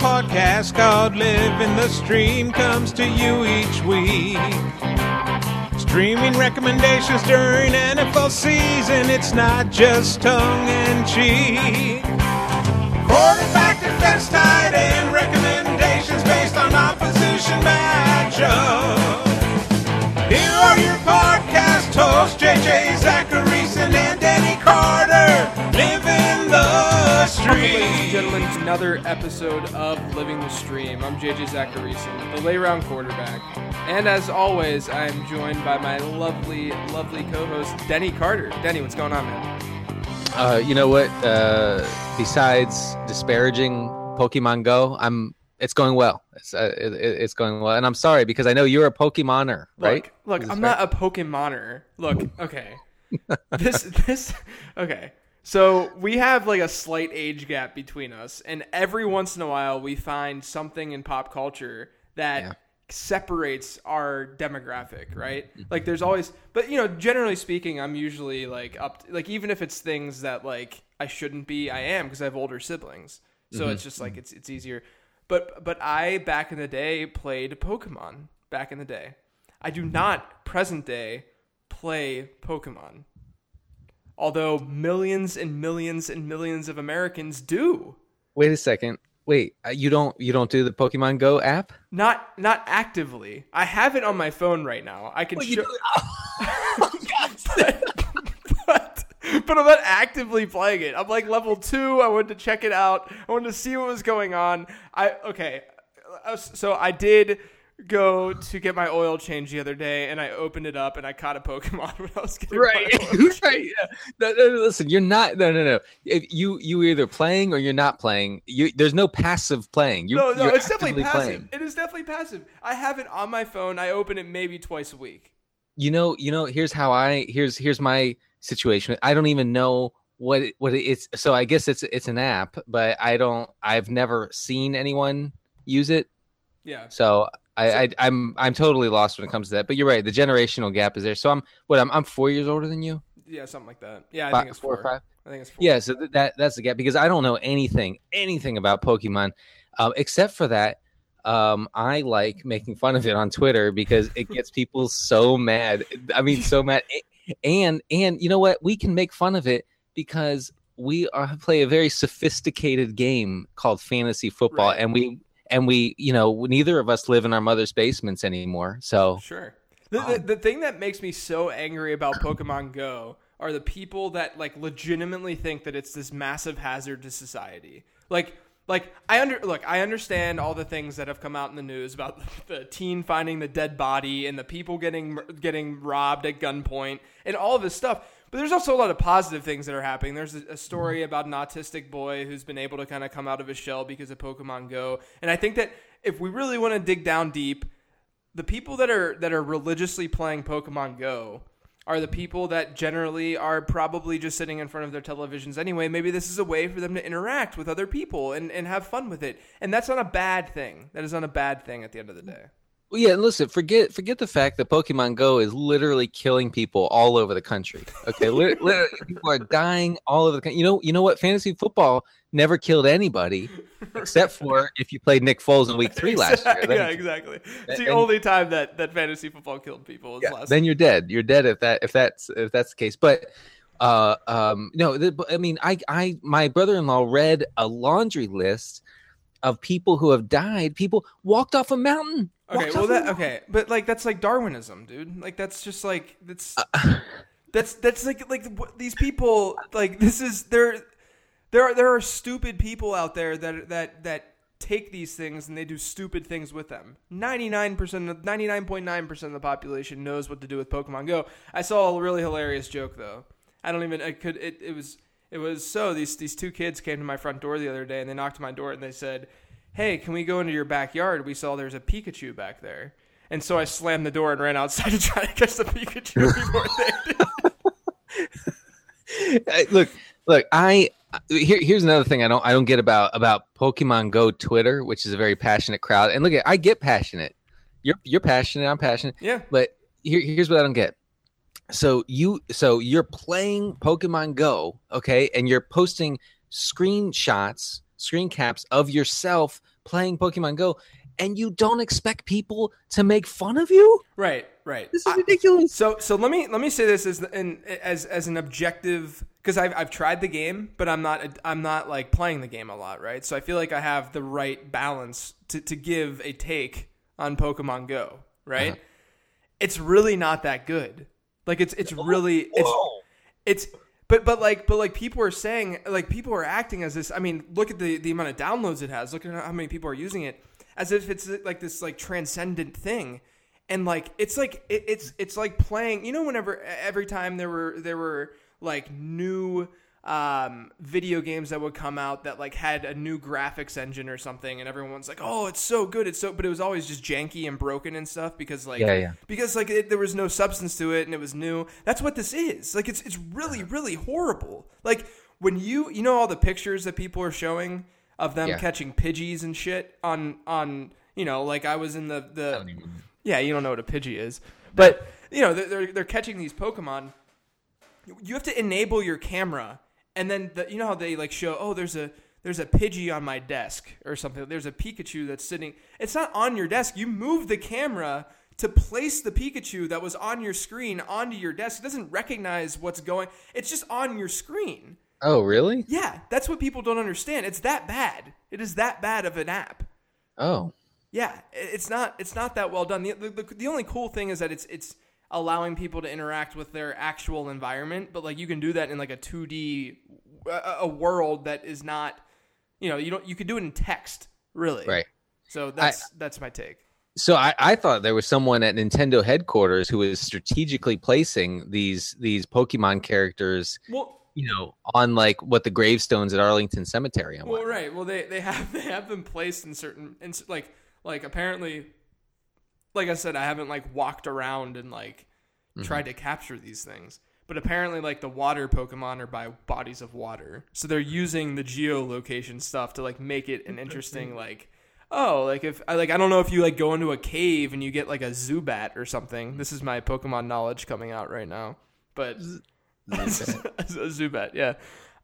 podcast called Living the Stream comes to you each week. Streaming recommendations during NFL season, it's not just tongue in cheek. Quarterback defense tight end stream. Ladies and gentlemen, it's another episode of Living the Stream. I'm JJ Zachariason, the late round quarterback. And as always, I'm joined by my lovely, lovely co host, Denny Carter. Denny, what's going on, man? Uh, you know what? Uh, besides disparaging Pokemon Go, I'm. It's going well. It's uh, it, it's going well, and I'm sorry because I know you're a Pokemoner, right? Look, look I'm fair? not a Pokemoner. Look, okay. this, this, okay. So we have like a slight age gap between us, and every once in a while we find something in pop culture that Yeah. separates our demographic, mm-hmm. right? Mm-hmm. Like there's always, but you know, generally speaking, I'm usually like up, like even if it's things that like I shouldn't be, I am because I have older siblings, so it's mm-hmm. just like it's it's easier. But but I back in the day played Pokemon back in the day. I do not present day play Pokemon. Although millions and millions and millions of Americans do. Wait a second. Wait, uh, you don't you don't do the Pokemon Go app? Not not actively. I have it on my phone right now. I can show but, but but I'm not actively playing it. I'm like level two. I wanted to check it out. I wanted to see what was going on. I okay. So I did go to get my oil change the other day, and I opened it up and I caught a Pokemon when I was getting Right, right. Yeah. No, no, no, listen, you're not. No, no, no. If you you either playing or you're not playing. You there's no passive playing. You, No, no, you're it's definitely passive. It is definitely passive. I have it on my phone. I open it maybe twice a week. you know you know here's how i here's here's my situation i don't even know what it, what it is so i guess it's it's an app but i don't i've never seen anyone use it Yeah. so I, I i'm i'm totally lost when it comes to that but you're right the generational gap is there so i'm what i'm, I'm four years older than you Yeah, something like that. Yeah, I Fi- think it's four four. or five I think it's four. yeah so th- that that's the gap because i don't know anything anything about pokemon um, except for that um, i like making fun of it on twitter because it gets people so mad i mean so mad and and you know what we can make fun of it because we are, play a very sophisticated game called fantasy football Right. and we and we you know neither of us live in our mother's basements anymore so Sure. The, the, the thing that makes me so angry about Pokemon Go are the people that like legitimately think that it's this massive hazard to society. Like like I under look, I understand all the things that have come out in the news about the teen finding the dead body and the people getting getting robbed at gunpoint and all of this stuff. But there's also a lot of positive things that are happening. There's a, a story about an autistic boy who's been able to kind of come out of his shell because of Pokemon Go. And I think that if we really want to dig down deep, the people that are that are religiously playing Pokemon Go are the people that generally are probably just sitting in front of their televisions anyway. Maybe this is a way for them to interact with other people and, and have fun with it. And that's not a bad thing. That is not a bad thing at the end of the day. Well, yeah, listen, forget forget the fact that Pokemon Go is literally killing people all over the country. Okay, Lit- literally, people are dying all over the country. You know, you know what? Fantasy football never killed anybody except for if you played Nick Foles in Week Three last year. Yeah, exactly. It's the and- only time that, that fantasy football killed people. Was yeah, last then you're dead. You're dead if that if that's if that's the case. But uh, um, no, the, I mean, I I my brother-in-law read a laundry list of people who have died. People walked off a mountain. Okay, well that okay, but like that's like Darwinism, dude. Like that's just like that's Uh, that's that's like like these people like this is there there are there are stupid people out there that that that take these things and they do stupid things with them. 99% of 99.9% of the population knows what to do with Pokemon Go. I saw a really hilarious joke though. I don't even I could it, it was it was so these these two kids came to my front door the other day and they knocked on my door and they said, "Hey, can we go into your backyard? We saw there's a Pikachu back there." And so I slammed the door and ran outside to try to catch the Pikachu before they did. Look, look. I here, here's another thing I don't I don't get about about Pokemon Go Twitter, which is a very passionate crowd. And look, at I get passionate. You're you're passionate. I'm passionate. Yeah. But here, here's what I don't get. So you so you're playing Pokemon Go, okay, and you're posting screenshots, screen caps of yourself playing Pokemon Go, and you don't expect people to make fun of you? Right, right. This is I- ridiculous. So so let me let me say this as an as as an objective because I've I've tried the game, but I'm not I'm not like playing the game a lot, right? So I feel like I have the right balance to to give a take on Pokemon Go, right? Uh-huh. It's really not that good. Like it's it's oh, really it's it's but but like but like people are saying like people are acting as this i mean look at the the amount of downloads it has. Look at how many people are using it as if it's like this like transcendent thing. And like it's like it, it's it's like playing you know whenever every time there were there were like new um video games that would come out that like had a new graphics engine or something and everyone's like oh it's so good it's so but it was always just janky and broken and stuff because like Yeah, yeah. because like it, there was no substance to it and it was new. That's what this is. Like it's it's really really horrible. Like when you you know all the pictures that people are showing of them Yeah. catching pidgeys and shit on on you know like i was in the the yeah you don't know what a pidgey is. But you know they're, they're catching these pokemon. You have to enable your camera and then the, you know how they like show oh there's a there's a pidgey on my desk or something. There's a pikachu that's sitting it's not on your desk. You move the camera to place the pikachu that was on your screen onto your desk. It doesn't recognize what's going it's just on your screen. Oh, really? yeah that's what people don't understand. It's that bad. It is that bad of an app. Oh. yeah, it's not it's not that well done. The, the, the only cool thing is that it's it's allowing people to interact with their actual environment, but like you can do that in like a 2D a, a world that is not you know, you don't you could do it in text, really. Right. So that's that's my take. So I, I thought there was someone at Nintendo headquarters who was strategically placing these these Pokemon characters, Well, you know, on like what the gravestones at Arlington Cemetery and Well, right. Well, they they have they have been placed in certain in, s- like like apparently, like I said, I haven't like walked around and like tried to capture these things. But apparently, like the water Pokemon are by bodies of water, so they're using the geolocation stuff to like make it an interesting like. Oh, like if I like I don't know if you like go into a cave and you get like a Zubat or something. This is my Pokemon knowledge coming out right now. But Zubat, yeah.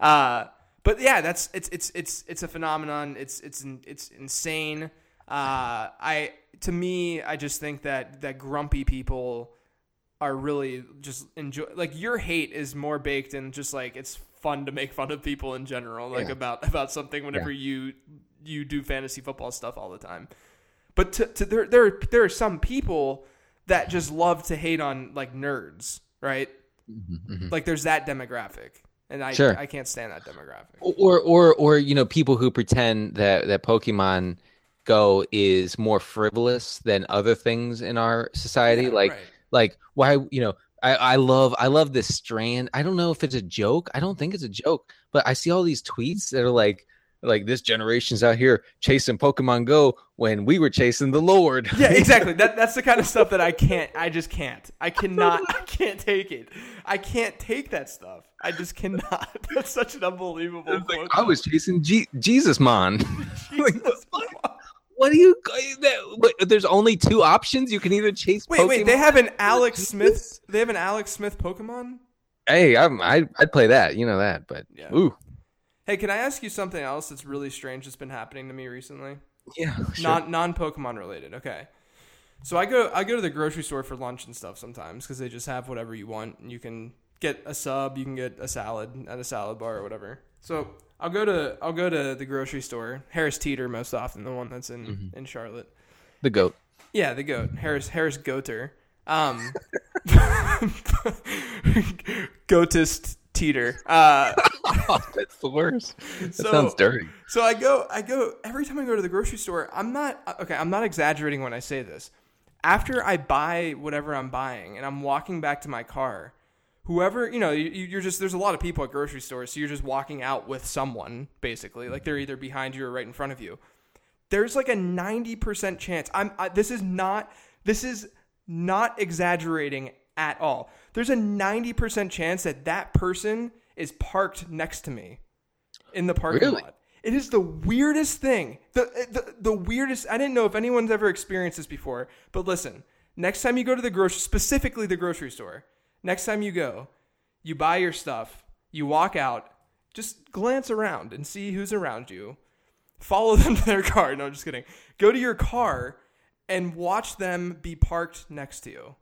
Uh, but yeah, that's it's it's it's it's a phenomenon. It's it's it's insane. Uh, I to me, I just think that that grumpy people are really just enjoy. Like your hate is more baked in just like it's fun to make fun of people in general, like Yeah. about about something whenever you you do fantasy football stuff all the time. But to, to there there there are some people that just love to hate on like nerds, right? Like there's that demographic, and I Sure. I can't stand that demographic. or or or you know people who pretend that that Pokemon Go is more frivolous than other things in our society. Yeah, like right. like why you know I I love I love this strand. I don't know if it's a joke. I don't think it's a joke, but I see all these tweets that are like like this generation's out here chasing Pokemon Go when we were chasing the Lord. Yeah, exactly. That that's the kind of stuff that I can't. I just can't. I cannot. I can't take it. I can't take that stuff. I just cannot. That's such an unbelievable. Like. I was chasing G- Jesus, man. like, Jesus. What do you? There's only two options. You can either chase. Wait, wait. They have an Alex Smith. They have an Alex Smith Pokemon. Hey, I'm, I, I'd play that. You know that, but Yeah. ooh, Hey, can I ask you something else that's really strange that's been happening to me recently? yeah, sure. Non non Pokemon related. Okay. So I go I go to the grocery store for lunch and stuff sometimes because they just have whatever you want. And you can get a sub, you can get a salad at a salad bar or whatever. So I'll go to I'll go to the grocery store, Harris Teeter most often, the one that's in in Charlotte. the goat. Yeah, the goat, Harris Harris Goater. Um, Goatist Teeter. Uh, Oh, that's the worst. That So- sounds dirty. So I go, I go every time I go to the grocery store. I'm not okay. I'm not exaggerating when I say this. After I buy whatever I'm buying, and I'm walking back to my car, whoever you know, you, you're just there's a lot of people at grocery stores, so you're just walking out with someone basically. Like they're either behind you or right in front of you. There's like a ninety percent chance. I'm. I, this is not. This is not exaggerating at all. There's a ninety percent chance that that person is parked next to me in the parking Really? lot. It is the weirdest thing. The, the the weirdest. I didn't know if anyone's ever experienced this before, but listen. Next time you go to the grocery, specifically the grocery store, next time you go, you buy your stuff, you walk out, just glance around and see who's around you. follow them to their car. No, I'm just kidding. Go to your car and watch them be parked next to you.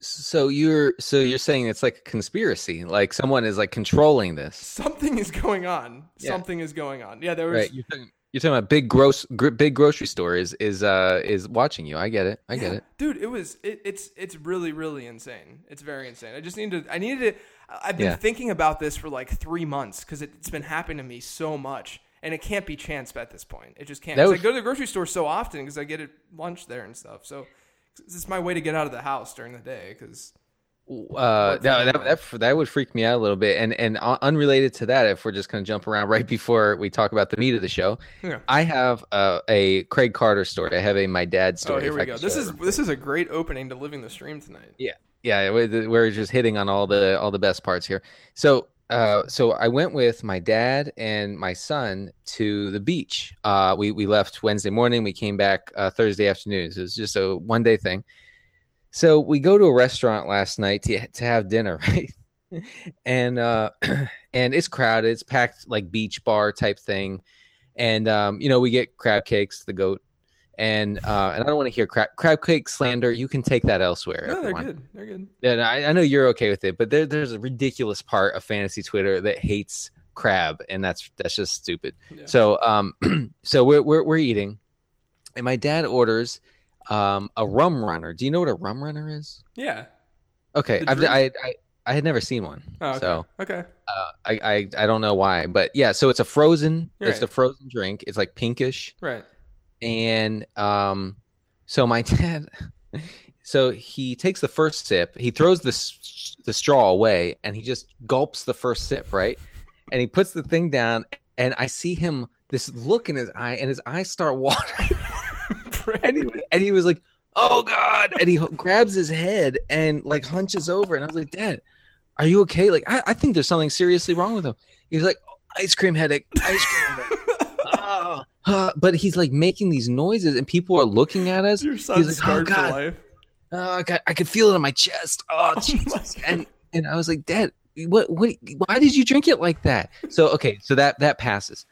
So you're so you're saying it's like a conspiracy, like someone is like controlling this, Something is going on. Yeah. Something is going on. Yeah, there was. right? You're talking, you're talking about big gross, gr- big grocery store is is uh is watching you. I get it. I get it. dude. It was. It, it's it's really really insane. It's very insane. I just need to. I needed to. I've been Yeah. thinking about this for like three months because it's been happening to me so much, and it can't be chance at this point. It just can't. Was- I go to the grocery store so often because I get it lunch there and stuff. So it's my way to get out of the house during the day because. Uh, that, that, that that would freak me out a little bit. And and uh, unrelated to that, if we're just gonna jump around right before we talk about the meat of the show, Yeah. I have uh, a Craig Carter story. I have a my dad story. Oh, story. here we go. This is this is a great opening to living the stream tonight. Yeah, yeah, we're we're just hitting on all the all the best parts here. So, uh, so I went with my dad and my son to the beach. Uh, we we left Wednesday morning. We came back uh, Thursday afternoon. So it was just a one day thing. So we go to a restaurant last night to to have dinner, right? and uh, and it's crowded. It's packed like beach bar type thing. And um, you know, we get crab cakes, the goat, and uh, and I don't want to hear crab crab cake slander. You can take that elsewhere. No, they're good. They're good. Yeah, I, I know you're okay with it, but there, there's a ridiculous part of fantasy Twitter that hates crab, and that's that's just stupid. Yeah. So, um, so we're, we're we're eating, and my dad orders um a rum runner. Do you know what a rum runner is? Yeah. Okay, I've. I, I I had never seen one, Oh, okay. so okay. uh, I, I I don't know why, but yeah. So it's a frozen. It's a frozen drink. It's like pinkish Right. and um so my dad so he takes the first sip he throws the the straw away and he just gulps the first sip right and he puts the thing down and i see him this look in his eye and his eyes start watering and he, and he was like oh god and he grabs his head and like hunches over and i was like dad are you okay like i, I think there's something seriously wrong with him he's like ice cream headache ice cream headache oh, uh, but he's like making these noises and people are looking at us. Your He's like, scarred oh for god, life. oh, I, I could feel it in my chest. Oh, my Jesus. God. and and I was like, Dad, what what? Why did you drink it like that? So okay, so that that passes.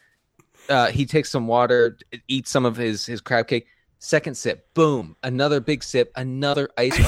Uh, he takes some water, eats some of his his crab cake. Second sip, boom, another big sip, another ice cream.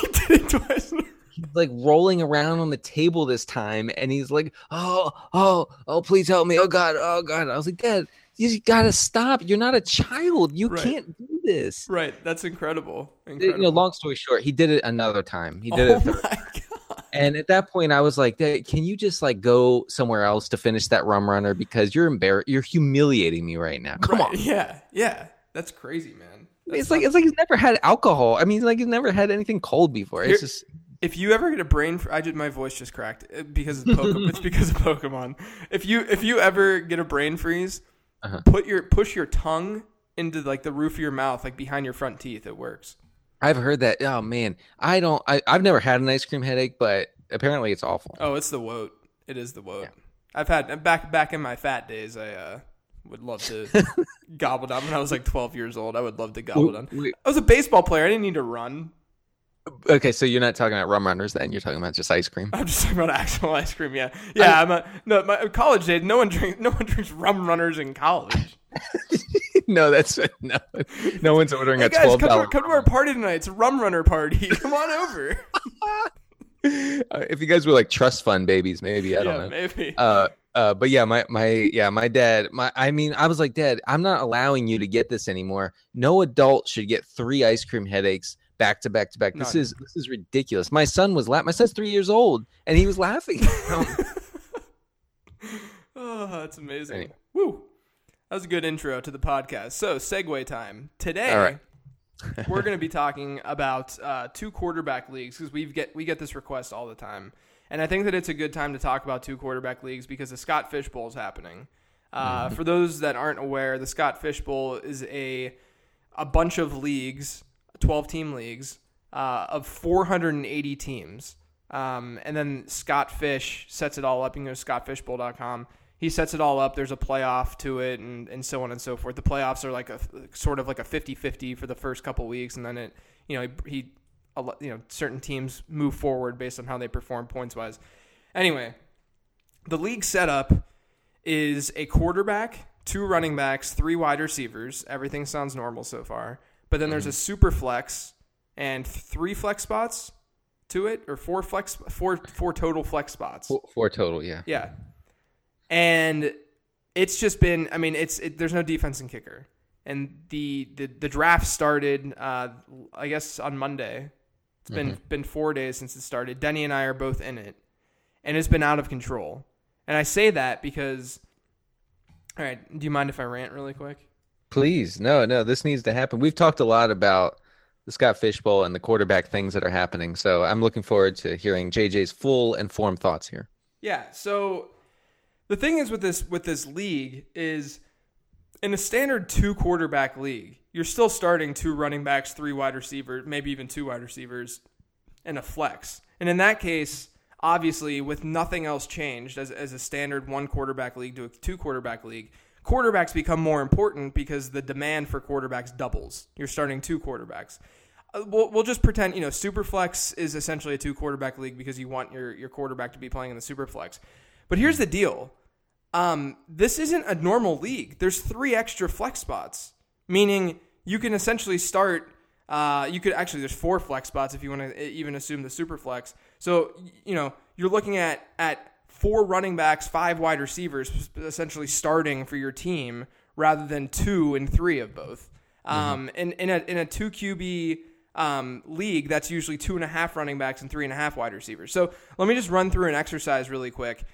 He did it twice. he's like rolling around on the table this time and he's like oh oh oh please help me oh god oh god i was like dad you gotta stop you're not a child you Right. can't do this Right. That's incredible. you know long story short he did it another time he did oh it my god. and at that point i was like can you just like go somewhere else to finish that rum runner because you're embarrassed you're humiliating me right now come Right, on Yeah. Yeah. That's crazy, man. It's like it's like he's never had alcohol i mean like he's never had anything cold before it's just if you ever get a brain, I did my voice just cracked uh, because it's, Pokemon, it's because of Pokemon. If you if you ever get a brain freeze, Uh-huh. put your push your tongue into like the roof of your mouth, like behind your front teeth. It works. I've heard that. Oh man, I don't. I, I've never had an ice cream headache, but apparently it's awful. Oh, it's the woat. It is the woat. I've had back back in my fat days. I uh, would love to gobble down when I was like 12 years old. I would love to gobble down. I was a baseball player. I didn't need to run. okay, so you're not talking about rum runners then? You're talking about just ice cream. I'm just talking about actual ice cream. Yeah, yeah. I'm a no. My college days. No one drinks. No one drinks rum runners in college. no, that's no. No one's ordering Hey a guys, twelve come to, our, come to our party tonight. It's a rum runner party. Come on over. Uh, if you guys were like trust fund babies, maybe I don't yeah, know. maybe. Uh, uh, but yeah, my my yeah, my dad. My I mean, I was like, Dad, I'm not allowing you to get this anymore. No adult should get three ice cream headaches back to back to back. This is this is ridiculous. My son was la- My son's three years old, and he was laughing. Oh, that's amazing. Anyway. Woo. That was a good intro to the podcast. So, segue time. Today, All right. we're going to be talking about uh, two quarterback leagues because we get we get this request all the time, and I think that it's a good time to talk about two quarterback leagues because the Scott Fish Bowl is happening. Uh, For those that aren't aware, the Scott Fish Bowl is a a bunch of leagues, twelve team leagues uh, of four hundred and eighty teams, um, and then Scott Fish sets it all up. You can go to scottfishbowl.com. He sets it all up. There's a playoff to it, and, and so on and so forth. The playoffs are like a sort of like a 50-50 for the first couple weeks, and then it, you know, he, he a lo- you know, certain teams move forward based on how they perform points wise. Anyway, the league setup is a quarterback two running backs, three wide receivers. Everything sounds normal so far. But then there's a super flex and three flex spots to it, or four flex, four four total flex spots. Four, four total, yeah. Yeah, and it's just been. I mean, it's it, there's no defense and kicker, and the the, the draft started. Uh, I guess on Monday. It's been mm-hmm. been four days since it started. Denny and I are both in it, and it's been out of control. And I say that because. All right, do you mind if I rant really quick? Please, no, no, this needs to happen. We've talked a lot about the Scott Fishbowl and the quarterback things that are happening. So I'm looking forward to hearing JJ's full informed thoughts here. Yeah. So the thing is with this with this league is in a standard two quarterback league, you're still starting two running backs, three wide receivers, maybe even two wide receivers, and a flex. And in that case, obviously, with nothing else changed as, as a standard one quarterback league to a two quarterback league, quarterbacks become more important because the demand for quarterbacks doubles. You're starting two quarterbacks. Uh, we'll, we'll just pretend, you know, Superflex is essentially a two quarterback league because you want your, your quarterback to be playing in the Superflex. But here's the deal um, this isn't a normal league. There's three extra flex spots, meaning you can essentially start. Uh, you could actually there's four flex spots if you want to even assume the super flex. So you know you're looking at at four running backs, five wide receivers, essentially starting for your team rather than two and three of both. Um, in, in a in a two QB um, league, that's usually two and a half running backs and three and a half wide receivers. So let me just run through an exercise really quick.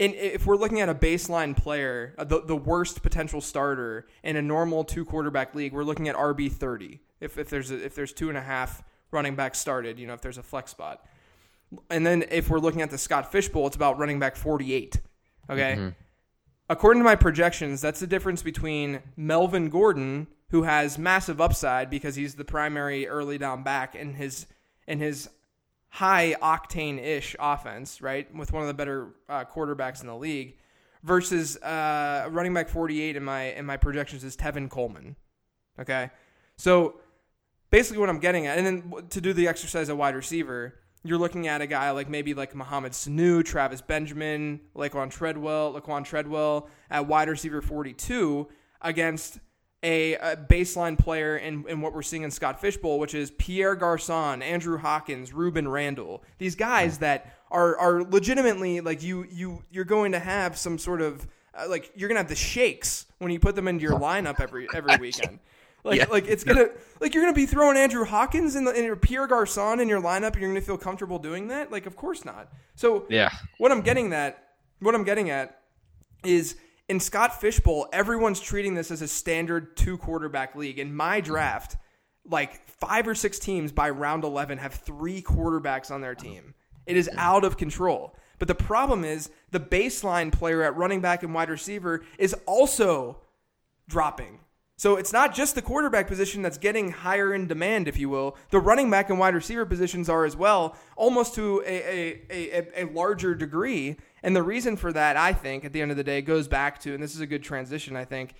And if we're looking at a baseline player, uh, the, the worst potential starter in a normal two quarterback league, we're looking at RB thirty. If, if there's a, if there's two and a half running backs started, you know, if there's a flex spot, and then if we're looking at the Scott Fishbowl, it's about running back forty eight. Okay, according to my projections, that's the difference between Melvin Gordon, who has massive upside because he's the primary early down back in his in his high octane ish offense, right, with one of the better uh, quarterbacks in the league, versus uh, running back forty eight in my in my projections is Tevin Coleman. Okay, so basically what I'm getting at, and then to do the exercise at wide receiver, you're looking at a guy like maybe like Mohamed Sanu, Travis Benjamin, Laquon Treadwell, Laquon Treadwell at wide receiver 42 against a, a baseline player in, in what we're seeing in Scott Fishbowl, which is Pierre Garcon, Andrew Hawkins, Rueben Randle. These guys that are are legitimately like you you you're going to have some sort of uh, like you're gonna have the shakes when you put them into your lineup every every weekend. Like, Yeah. like it's gonna like you're gonna be throwing Andrew Hawkins in the in your Pierre Garcon in your lineup, and you're gonna feel comfortable doing that. Like, of course not. So, Yeah. what I'm getting at, what I'm getting at, is in Scott Fishbowl, everyone's treating this as a standard two quarterback league. In my draft, like five or six teams by round 11 have three quarterbacks on their team. It is out of control. But the problem is the baseline player at running back and wide receiver is also dropping. So it's not just the quarterback position that's getting higher in demand, if you will. The running back and wide receiver positions are as well, almost to a, a, a, a larger degree. And the reason for that, I think, at the end of the day, goes back to, and this is a good transition, I think,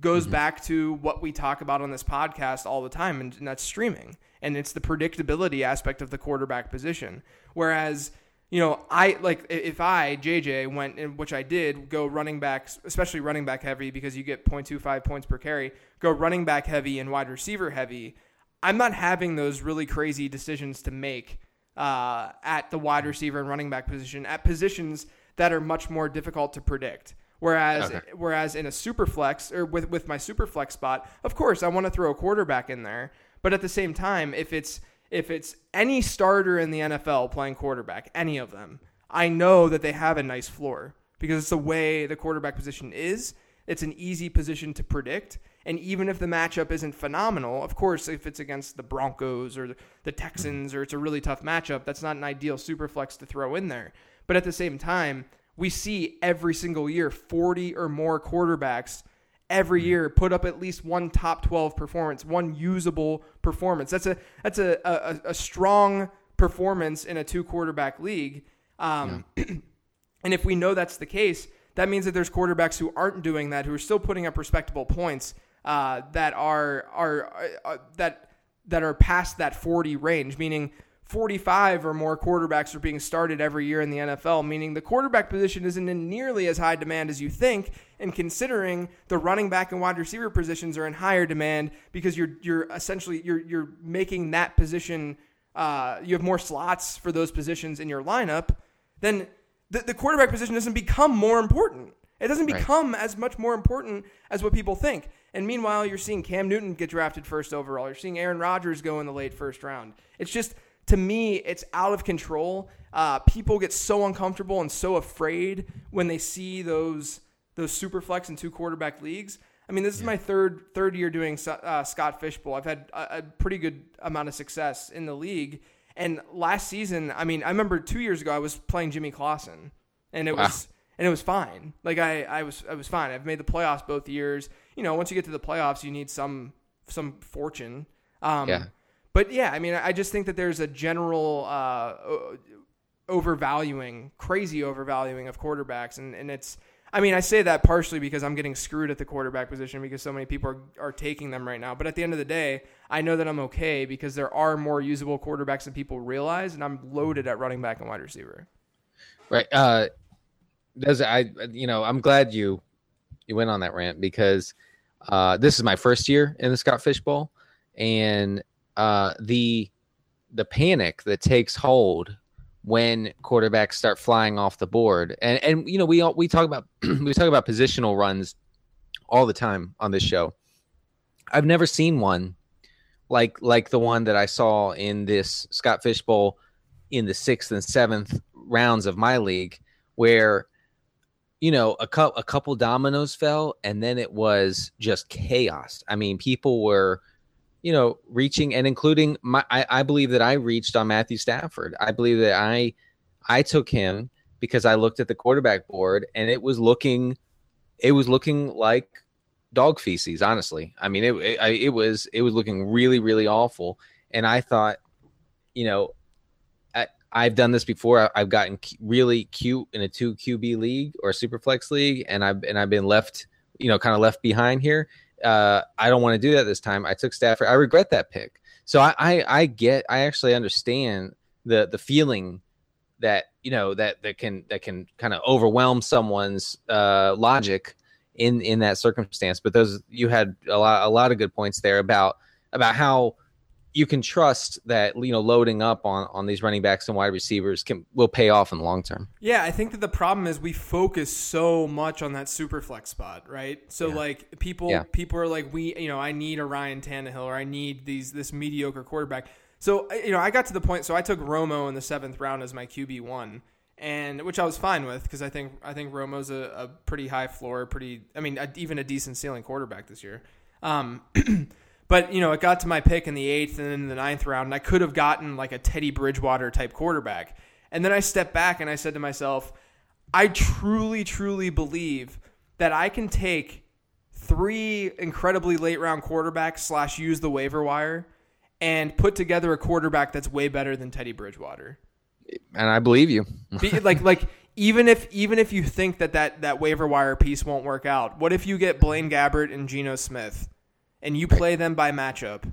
goes mm-hmm. back to what we talk about on this podcast all the time, and, and that's streaming. And it's the predictability aspect of the quarterback position. Whereas you know, I like if I JJ went, in which I did, go running backs, especially running back heavy because you get 0.25 points per carry. Go running back heavy and wide receiver heavy. I'm not having those really crazy decisions to make uh, at the wide receiver and running back position at positions that are much more difficult to predict. Whereas, Okay. whereas in a super flex or with with my super flex spot, of course I want to throw a quarterback in there, but at the same time, if it's if it's any starter in the NFL playing quarterback, any of them, I know that they have a nice floor because it's the way the quarterback position is. It's an easy position to predict. And even if the matchup isn't phenomenal, of course, if it's against the Broncos or the Texans or it's a really tough matchup, that's not an ideal super flex to throw in there. But at the same time, we see every single year 40 or more quarterbacks every year put up at least one top 12 performance, one usable performance. That's a that's a a, a strong performance in a two quarterback league. Um, and if we know that's the case, that means that there's quarterbacks who aren't doing that, who are still putting up respectable points that are are uh, uh, that that are past that 40 range, meaning 45 or more quarterbacks are being started every year in the NFL, meaning the quarterback position isn't in nearly as high demand as you think. And considering the running back and wide receiver positions are in higher demand because you're you're essentially you're you're making that position uh, you have more slots for those positions in your lineup, then the, the quarterback position doesn't become more important. It doesn't Right. become as much more important as what people think. And meanwhile, you're seeing Cam Newton get drafted first overall. You're seeing Aaron Rodgers go in the late first round. It's just, to me, it's out of control. Uh, people get so uncomfortable and so afraid when they see those those super flex and two quarterback leagues. I mean, this is my third third year doing uh, Scott Fishbowl. I've had a, a pretty good amount of success in the league. And last season, I mean, I remember two years ago I was playing Jimmy Clausen, and it Wow. was and it was fine. Like I, I was I was fine. I've made the playoffs both years. You know, once you get to the playoffs, you need some some fortune. Um, Yeah. But yeah, I mean, I just think that there's a general uh, overvaluing, crazy overvaluing of quarterbacks, and and it's. I mean, I say that partially because I'm getting screwed at the quarterback position because so many people are, are taking them right now. But at the end of the day, I know that I'm okay because there are more usable quarterbacks than people realize, and I'm loaded at running back and wide receiver. Right. Uh, does I you know I'm glad you you went on that rant because uh, this is my first year in the Scott Fish Bowl, and uh, the the panic that takes hold when quarterbacks start flying off the board, and and you know we all we talk about we talk about positional runs all the time on this show. I've never seen one like like the one that I saw in this Scott Fishbowl in the sixth and seventh rounds of my league, where you know a, cou- a couple dominoes fell and then it was just chaos. I mean, people were you know reaching and including my. I, I believe that I reached on Matthew Stafford. I believe that I I took him because I looked at the quarterback board and it was looking it was looking like dog feces honestly i mean it it, it was it was looking really really awful and i thought you know i've done this before i've gotten really cute in a 2 qb league or a super flex league and i've and i've been left you know kind of left behind here uh i don't want to do that this time. I took stafford. I regret that pick. So i i, I get i actually understand the the feeling that you know that that can that can kind of overwhelm someone's uh logic in in that circumstance. But those you had a lot a lot of good points there about about how you can trust that you know loading up on on these running backs and wide receivers can will pay off in the long term Yeah, I think that the problem is we focus so much on that super flex spot, right? So Yeah. like people Yeah. people are like we you know, I need a Ryan Tannehill or I need these this mediocre quarterback. So you know, I got to the point so I took Romo in the 7th round as my QB1 and which I was fine with because I think I think Romo's a, a pretty high floor, pretty I mean, a, even a decent ceiling quarterback this year. Um But you know, it got to my pick in the eighth and then in the ninth round, and I could have gotten like a Teddy Bridgewater type quarterback. And then I stepped back and I said to myself, I truly, truly believe that I can take three incredibly late round quarterbacks slash use the waiver wire and put together a quarterback that's way better than Teddy Bridgewater. and i believe you like like even if even if you think that, that that waiver wire piece won't work out, what if you get Blaine Gabbert and Geno Smith, and you play them by matchup?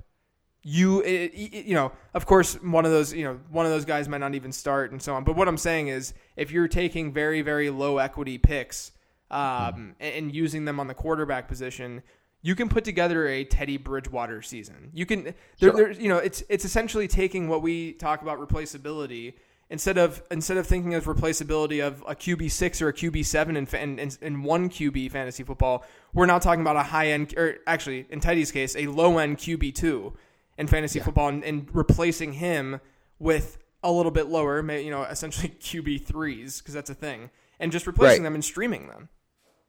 You it, it- you know, of course, one of those you know one of those guys might not even start and so on. But what I'm saying is, if you're taking very very low equity picks um, and, and using them on the quarterback position. You can put together a Teddy Bridgewater season. You can, there, Sure. there's, you know, it's it's essentially taking what we talk about replaceability instead of instead of thinking of replaceability of a QB six or a QB seven in, in, in, in one QB fantasy football, we're now talking about a high end, or actually in Teddy's case, a low end QB two in fantasy football, and, and replacing him with a little bit lower, you know, essentially QB threes because that's a thing, and just replacing Right. them and streaming them.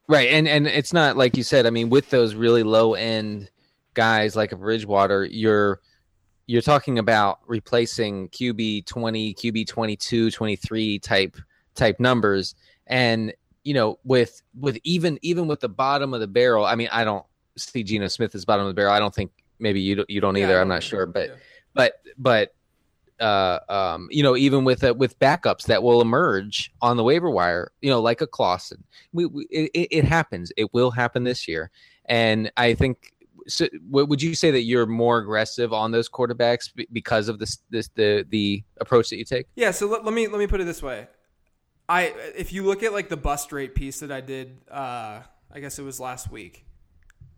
Right, and and it's not like you said. I mean, with those really low end guys like a Bridgewater, you're you're talking about replacing QB 20, QB 22, 23 type type numbers and you know with with even even with the bottom of the barrel, I mean, I don't see Geno Smith as bottom of the barrel. I don't think maybe you don't, you don't Yeah, either. I'm don't sure, but Yeah. but but uh, um, you know, even with uh, with backups that will emerge on the waiver wire, you know, like a Clausen, we, we it it happens. It will happen this year, and I think so would you say that you're more aggressive on those quarterbacks because of this this the the approach that you take? Yeah. So let, let me let me put it this way. I if you look at like the bust rate piece that I did, uh, I guess it was last week,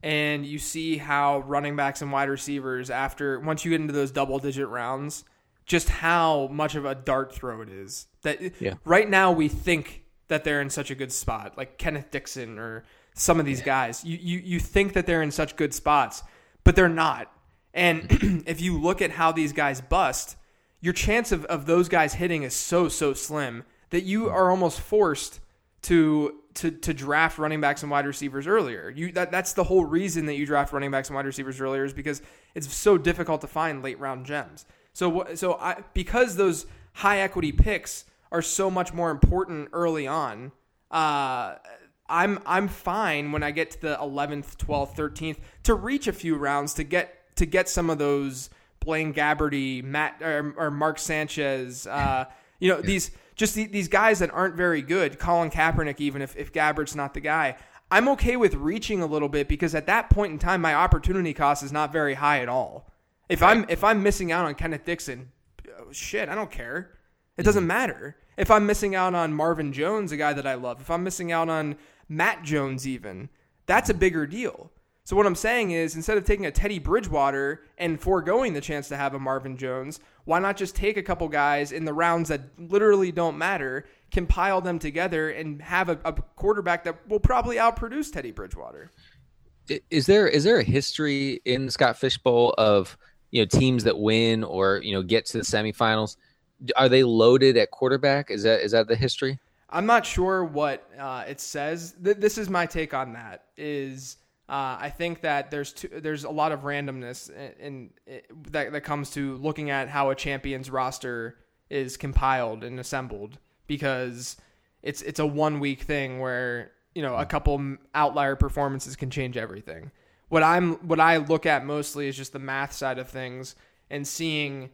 and you see how running backs and wide receivers after once you get into those double digit rounds, just how much of a dart throw it is. That yeah. right now we think that they're in such a good spot, like Kenneth Dixon or some of these guys. You, you you think that they're in such good spots, but they're not. And if you look at how these guys bust, your chance of, of those guys hitting is so so slim that you are almost forced to to to draft running backs and wide receivers earlier. You that that's the whole reason that you draft running backs and wide receivers earlier is because it's so difficult to find late round gems. So so I because those high equity picks are so much more important early on. Uh, I'm I'm fine when I get to the 11th, 12th, 13th to reach a few rounds to get to get some of those Blaine Gabberty, Matt or, or Mark Sanchez, uh, you know these just the, these guys that aren't very good. Colin Kaepernick, even if if Gabbert's not the guy, I'm okay with reaching a little bit because at that point in time, my opportunity cost is not very high at all. If I'm if I'm missing out on Kenneth Dixon, oh, shit, I don't care. It doesn't matter. If I'm missing out on Marvin Jones, a guy that I love, if I'm missing out on Matt Jones, even, that's a bigger deal. So what I'm saying is, instead of taking a Teddy Bridgewater and foregoing the chance to have a Marvin Jones, why not just take a couple guys in the rounds that literally don't matter, compile them together, and have a, a quarterback that will probably outproduce Teddy Bridgewater? Is there is there a history in Scott Fishbowl of you know teams that win or you know get to the semifinals? Are they loaded at quarterback? Is that is that the history? I'm not sure what uh, it says. Th- this is my take on that. Is uh, I think that there's two, there's a lot of randomness in, in, that that comes to looking at how a champion's roster is compiled and assembled because it's it's a one week thing where you know a couple outlier performances can change everything. What I'm what I look at mostly is just the math side of things and seeing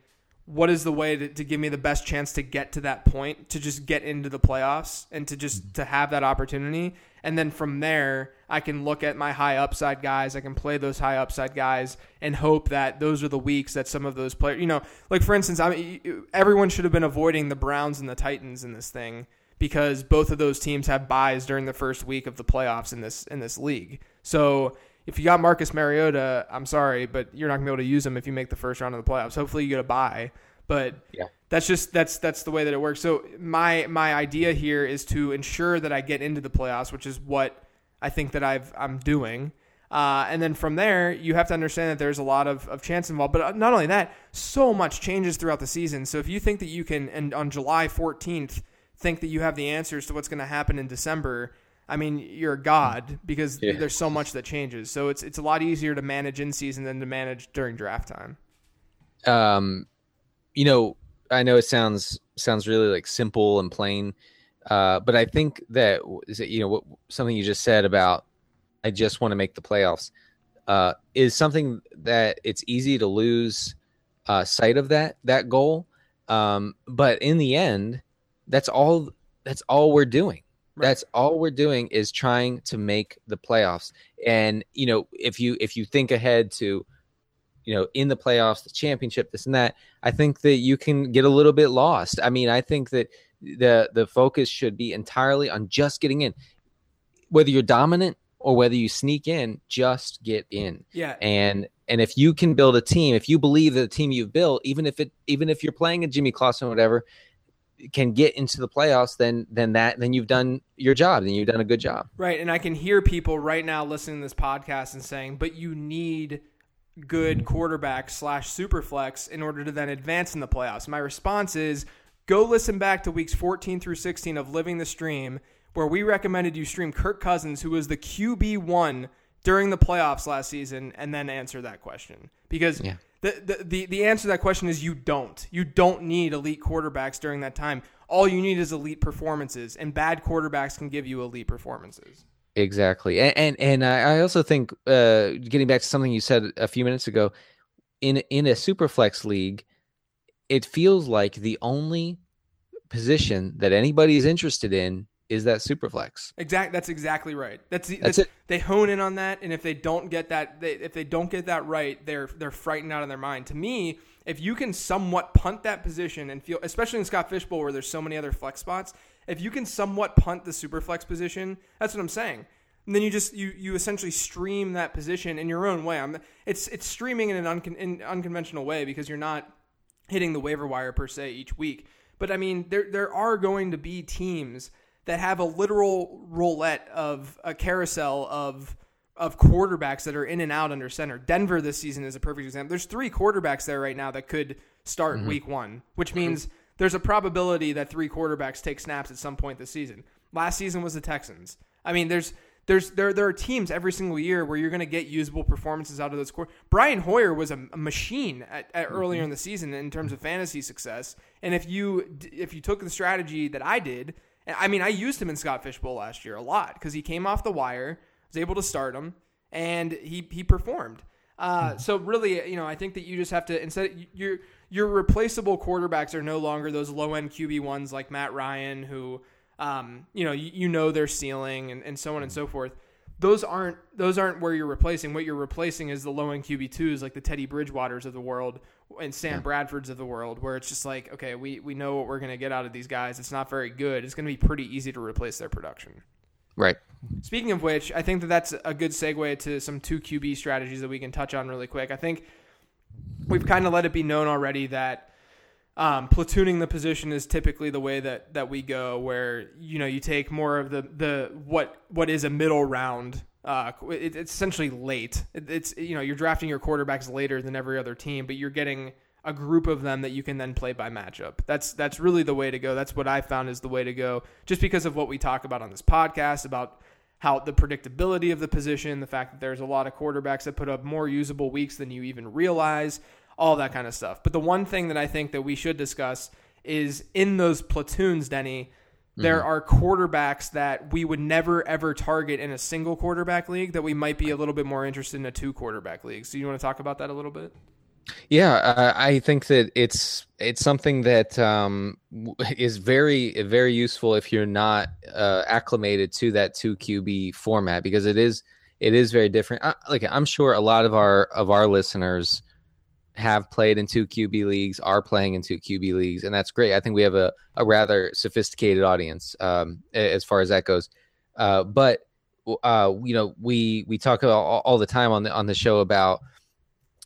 what is the way to, to give me the best chance to get to that point to just get into the playoffs and to just mm-hmm. to have that opportunity? And then from there i can look at my high upside guys i can play those high upside guys and hope that those are the weeks that some of those players you know like for instance i mean everyone should have been avoiding the browns and the titans in this thing because both of those teams have buys during the first week of the playoffs in this in this league. So if you got Marcus Mariota, I'm sorry, but you're not gonna be able to use him if you make the first round of the playoffs. Hopefully, you get a buy, but yeah. that's just that's that's the way that it works. So my my idea here is to ensure that I get into the playoffs, which is what I think that I've I'm doing. Uh, and then from there, you have to understand that there's a lot of, of chance involved. But not only that, so much changes throughout the season. So if you think that you can, and on July 14th, think that you have the answers to what's going to happen in December, I mean, you're a god because yeah. there's so much that changes. So it's it's a lot easier to manage in season than to manage during draft time. Um, you know, I know it sounds sounds really like simple and plain, uh, but I think that is it, you know what, something you just said about I just want to make the playoffs uh, is something that it's easy to lose uh, sight of that that goal. Um, but in the end, that's all that's all we're doing Right. That's all we're doing is trying to make the playoffs. And you know, if you if you think ahead to you know, in the playoffs, the championship, this and that, I think that you can get a little bit lost. I mean, I think that the the focus should be entirely on just getting in. Whether you're dominant or whether you sneak in, just get in. Yeah. And and if you can build a team, if you believe that the team you've built, even if it even if you're playing a Jimmy Clausen or whatever, can get into the playoffs, then then that then you've done your job, then you've done a good job. Right, and I can hear people right now listening to this podcast and saying, "But you need good quarterback slash super flex in order to then advance in the playoffs." My response is, go listen back to weeks 14 through 16 of Living the Stream, where we recommended you stream Kirk Cousins, who was the QB one during the playoffs last season, and then answer that question because. Yeah the, the, the, answer to that question is you don't. You don't need elite quarterbacks during that time. All you need is elite performances, and bad quarterbacks can give you elite performances. Exactly, and and, and I also think uh, getting back to something you said a few minutes ago, in in a superflex league, it feels like the only position that anybody is interested in is that super flex. Exact. That's exactly right. That's, the, That's that's it. They hone in on that, and if they don't get that, they, if they don't get that right, they're they're frightened out of their mind. To me, if you can somewhat punt that position and feel, especially in Scott Fishbowl where there's so many other flex spots, if you can somewhat punt the super flex position, that's what I'm saying. And then you just you you essentially stream that position in your own way. I'm, it's it's streaming in an uncon, in unconventional way because you're not hitting the waiver wire per se each week. But I mean, there there are going to be teams that have a literal roulette of a carousel of of quarterbacks that are in and out under center. Denver this season is a perfect example. There's three quarterbacks there right now that could start mm-hmm. week one, which means there's a probability that three quarterbacks take snaps at some point this season. Last season was the Texans. I mean, there's there's there there are teams every single year where you're going to get usable performances out of those core. Brian Hoyer was a, a machine at, at mm-hmm. earlier in the season in terms of fantasy success, and if you if you took the strategy that I did, I mean I used him in Scott Fishbowl last year a lot because he came off the wire, was able to start him, and he he performed. Uh, so really, you know, I think that you just have to instead your your replaceable quarterbacks are no longer those low end QB ones like Matt Ryan who um, you know, you, you know their ceiling and, and so on and so forth. Those aren't those aren't where you're replacing. What you're replacing is the low end QB twos like the Teddy Bridgewaters of the world and Sam Bradfords of the world, where it's just like, okay, we, we know what we're gonna get out of these guys. It's not very good. It's gonna be pretty easy to replace their production. Right. Speaking of which, I think that that's a good segue to some two QB strategies that we can touch on really quick. I think we've kind of let it be known already that um, platooning the position is typically the way that that we go, where you know you take more of the the what what is a middle round. Uh, it, it's essentially late. It, it's you know you're drafting your quarterbacks later than every other team, but you're getting a group of them that you can then play by matchup. That's that's really the way to go. That's what I found is the way to go, just because of what we talk about on this podcast about how the predictability of the position, the fact that there's a lot of quarterbacks that put up more usable weeks than you even realize, all that kind of stuff. But the one thing that I think that we should discuss is in those platoons, Denny, there are quarterbacks that we would never ever target in a single quarterback league that we might be a little bit more interested in a two quarterback league. So you want to talk about that a little bit? Yeah, uh, I think that it's it's something that um, is very very useful if you're not uh, acclimated to that two QB format because it is it is very different. I, like I'm sure a lot of our of our listeners have played in two QB leagues, are playing in two QB leagues, and that's great. I think we have a, a rather sophisticated audience um, as far as that goes. Uh, but uh, you know, we we talk about all, all the time on the on the show about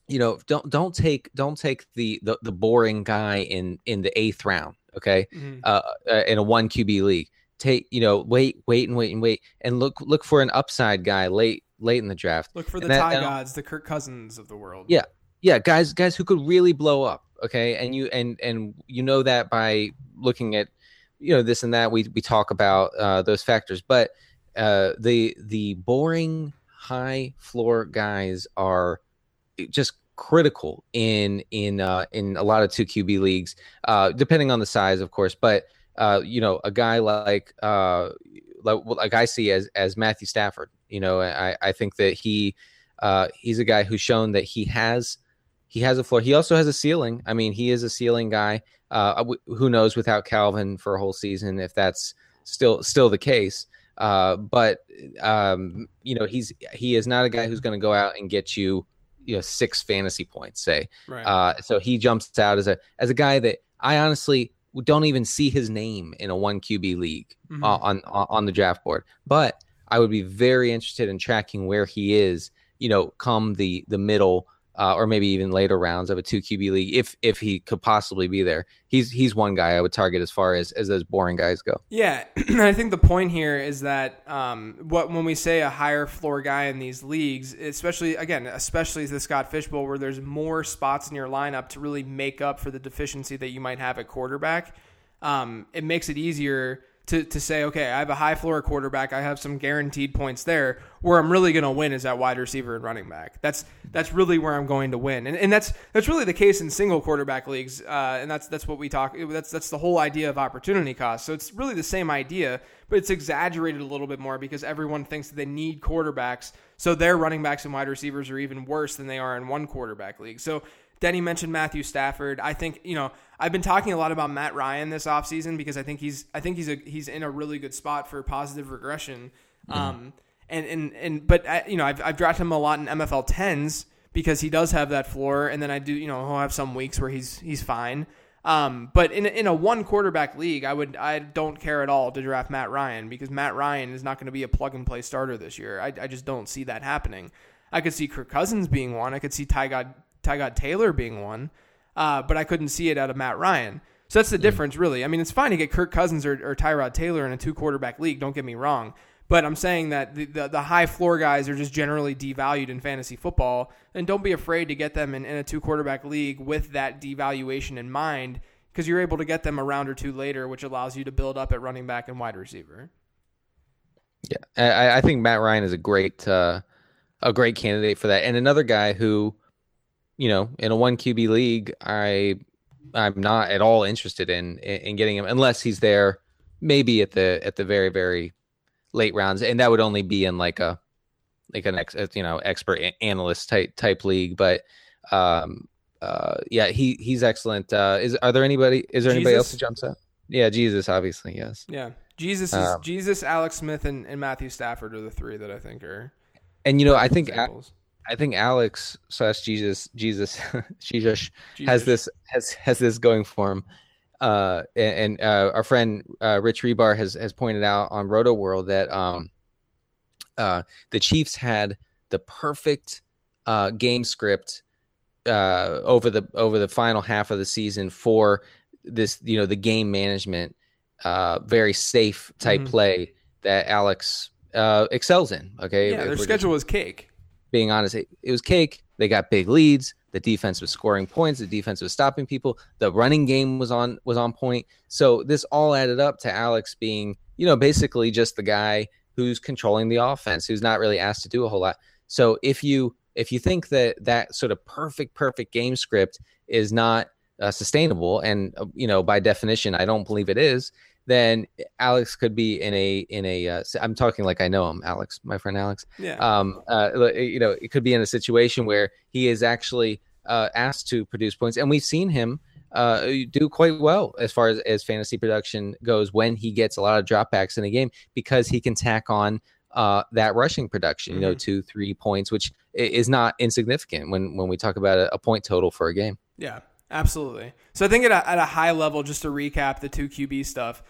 you know don't don't take don't take the the, the boring guy in in the eighth round okay Mhm. uh, uh in a one qb league take you know wait wait and wait and wait and look look for an upside guy late late in the draft Look for the And tie gods, the Kirk Cousins of the world. Yeah. Yeah guys guys who could really blow up okay? And you and and you know that by looking at you know this and that we we talk about uh those factors. But uh the the boring high floor guys are just critical in in uh in a lot of 2 QB leagues uh depending on the size of course. But uh you know a guy like uh like, like I see as as Matthew Stafford. You know I I think that he uh he's a guy who's shown that he has he has a floor. He also has a ceiling. I mean, he is a ceiling guy. Uh, w- who knows without Calvin for a whole season if that's still still the case. Uh, but um, you know, he's he is not a guy who's going to go out and get you you know six fantasy points. Say, Right. uh, so he jumps out as a as a guy that I honestly don't even see his name in a one QB league Mhm. uh, on on on the draft board. But I would be very interested in tracking where he is. You know, come the the middle uh, or maybe even later rounds of a two QB league, if if he could possibly be there. He's he's one guy I would target as far as as those boring guys go. Yeah, I think the point here is that um, what when we say a higher floor guy in these leagues, especially again, especially the Scott Fishbowl, where there's more spots in your lineup to really make up for the deficiency that you might have at quarterback, um, it makes it easier to, to say, okay, I have a high floor quarterback, I have some guaranteed points there. Where I'm really going to win is at wide receiver and running back. That's that's really where I'm going to win, and, and that's that's really the case in single quarterback leagues, uh, and that's that's what we talk. That's that's the whole idea of opportunity cost. So it's really the same idea, but it's exaggerated a little bit more because everyone thinks that they need quarterbacks, so their running backs and wide receivers are even worse than they are in one quarterback league. So Denny mentioned Matthew Stafford. I think you know I've been talking a lot about Matt Ryan this offseason because I think he's I think he's a he's in a really good spot for positive regression. Mm-hmm. Um, and and and but uh, you know I've I've drafted him a lot in MFL tens because he does have that floor, and then I do you know he'll have some weeks where he's he's fine. Um, but in in a one quarterback league, I would I don't care at all to draft Matt Ryan because Matt Ryan is not going to be a plug and play starter this year. I I just don't see that happening. I could see Kirk Cousins being one. I could see Tyrod Tyrod Taylor being one, uh, but I couldn't see it out of Matt Ryan. So that's the mm. difference, really. I mean, it's fine to get Kirk Cousins or, or Tyrod Taylor in a two quarterback league. Don't get me wrong. But I'm saying that the, the, the, high floor guys are just generally devalued in fantasy football. And don't be afraid to get them in, in a two quarterback league with that devaluation in mind because you're able to get them a round or two later, which allows you to build up at running back and wide receiver. Yeah, I, I think Matt Ryan is a great uh, a great candidate for that, and another guy who you know, in a one QB league, I I'm not at all interested in in getting him unless he's there maybe at the at the very very late rounds. And that would only be in like a like an ex, you know expert analyst type type league. But um uh yeah he he's excellent. Uh is are there anybody is there Jesus? anybody else who jumps out? Yeah Jesus obviously yes. Yeah. Jesus is um, Jesus Alex Smith and, and Matthew Stafford are the three that I think are and you know I think examples. I think Alex slash Jesus Jesus Jesus has this has has this going for him. Uh, and, uh, our friend uh, Rich Hribar has has pointed out on Roto World that um, uh, the Chiefs had the perfect uh, game script uh, over the over the final half of the season for this you know the game management uh, very safe type mm-hmm. play that Alex uh, excels in. Okay, yeah, their schedule just, was cake being honest, it, it was cake. They got big leads. The defense was scoring points. The defense was stopping people. The running game was on was on point. So this all added up to Alex being, you know, basically just the guy who's controlling the offense, who's not really asked to do a whole lot. So if you if you think that that sort of perfect perfect game script is not uh, sustainable, and uh, you know by definition, I don't believe it is, then Alex could be in a in a. Uh, I'm talking like I know him, Alex, my friend Alex. Yeah. Um. Uh. You know, it could be in a situation where he is actually uh, asked to produce points, and we've seen him uh, do quite well as far as, as fantasy production goes when he gets a lot of dropbacks in a game because he can tack on uh, that rushing production, you know, mm-hmm. two, three points, which is not insignificant when when we talk about a, a point total for a game. Yeah, Absolutely. So I think at a, at a high level, just to recap the two QB stuff,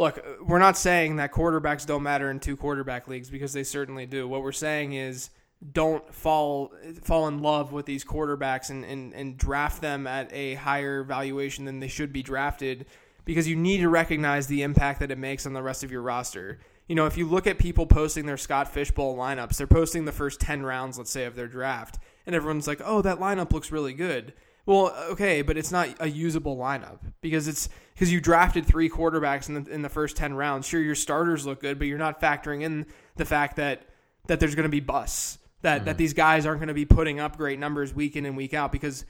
look, we're not saying that quarterbacks don't matter in two quarterback leagues because they certainly do. What we're saying is don't fall fall in love with these quarterbacks and, and, and draft them at a higher valuation than they should be drafted because you need to recognize the impact that it makes on the rest of your roster. You know, if you look at people posting their Scott Fishbowl lineups, they're posting the first 10 rounds, let's say, of their draft, and everyone's like, oh, that lineup looks really good. Well, okay, but it's not a usable lineup because it's because you drafted three quarterbacks in the in the first ten rounds. Sure, your starters look good, but you're not factoring in the fact that that there's going to be busts that mm-hmm. that these guys aren't going to be putting up great numbers week in and week out because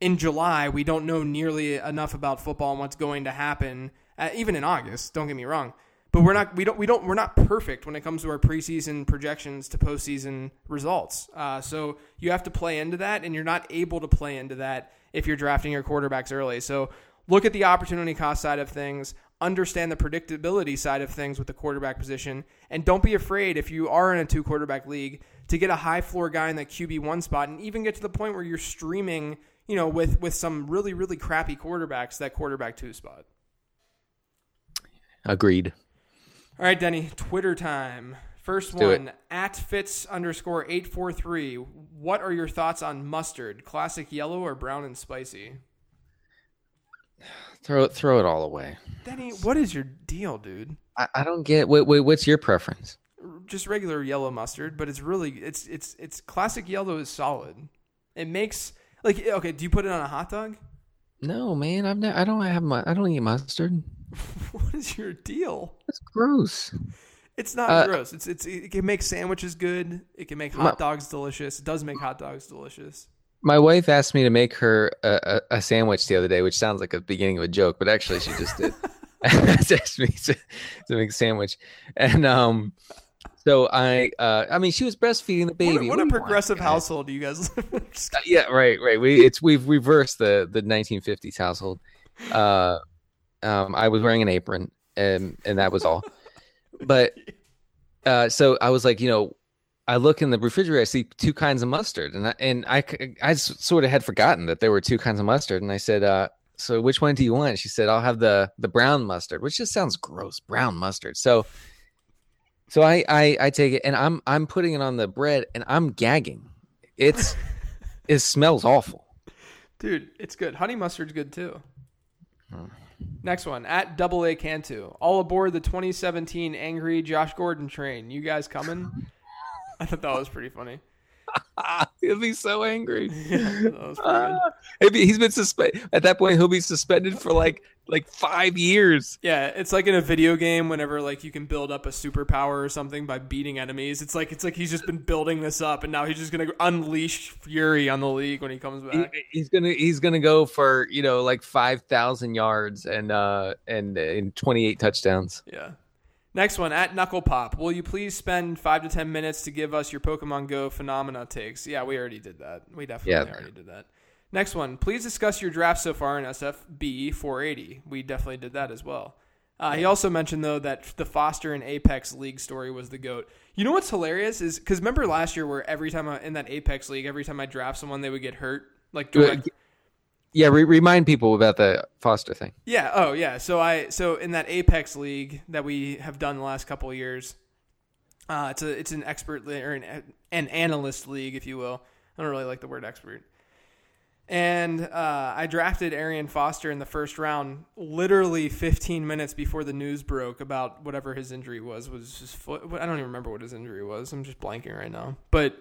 in July we don't know nearly enough about football and what's going to happen. Uh, even in August, don't get me wrong but we're not we don't we don't we're not perfect when it comes to our preseason projections to postseason results. Uh, so you have to play into that, and you're not able to play into that if you're drafting your quarterbacks early. So look at the opportunity cost side of things, understand the predictability side of things with the quarterback position, and don't be afraid if you are in a two quarterback league to get a high floor guy in that QB one spot, and even get to the point where you're streaming, you know, with with some really really crappy quarterbacks that quarterback two spot. Agreed. All right, Denny, Twitter time. 1st one at Fitz underscore eight four three. What are your thoughts on mustard? Classic yellow or brown and spicy? Throw it, throw it all away. Denny, what is your deal, dude? I, I don't get. Wait, wait, what's your preference? Just regular yellow mustard, but it's really it's it's it's classic yellow is solid. It makes like okay. Do you put it on a hot dog? No, man. I've I don't have my. I don't eat mustard. what is your deal? It's gross. It's not uh, gross. It's it's it can make sandwiches good. It can make hot my, dogs delicious. It does make hot dogs delicious. My wife asked me to make her a, a, a sandwich the other day, which sounds like a beginning of a joke, but actually she just did. asked me to, to make a sandwich, and um, so I, uh, I mean, she was breastfeeding the What, baby. what do a progressive household you guys live in? Yeah, right, right. We it's we've reversed the the 1950s household. Uh, um, I was wearing an apron, and and that was all. But uh, so I was like, you know, I look in the refrigerator, I see two kinds of mustard, and I and I I sort of had forgotten that there were two kinds of mustard, and I said, uh, so which one do you want? She said, I'll have the the brown mustard, which just sounds gross, brown mustard. So. So I, I I take it and I'm I'm putting it on the bread and I'm gagging. It's it smells awful. Dude, it's good. Honey mustard's good too. Hmm. Next one at Double A Cantu. All aboard the 2017 Angry Josh Gordon train. You guys coming? I thought that was pretty funny. he'll be so angry. Yeah, that was pretty good. Ah, he'll be- he's been suspended at that point. He'll be suspended for like like five years. Yeah, it's like in a video game whenever like you can build up a superpower or something by beating enemies. It's like it's like he's just been building this up and now he's just gonna unleash fury on the league when he comes He- back. he's gonna he's gonna go for you know like five thousand yards and uh and and twenty eight touchdowns. Yeah. Next one at Knuckle Pop. Will you please spend five to ten minutes to give us your Pokemon Go phenomena takes? Yeah, we already did that. We definitely Yeah. already did that. Next one. Please discuss your draft so far in SFB 480. We definitely did that as well. Uh, he also mentioned though that the Foster and Apex League story was the goat. You know what's hilarious is because remember last year where every time I, in that Apex League, every time I draft someone, they would get hurt. Like direct, Yeah, re- remind people about the Foster thing. yeah. Oh, yeah. So I so in that Apex league that we have done the last couple years, uh, it's a it's an expert or an an analyst league, if you will. I don't really like the word expert. And uh, I drafted Arian Foster in the first round, literally 15 minutes before the news broke about whatever his injury was. Was his foot? I don't even remember what his injury was. I'm just blanking right now. But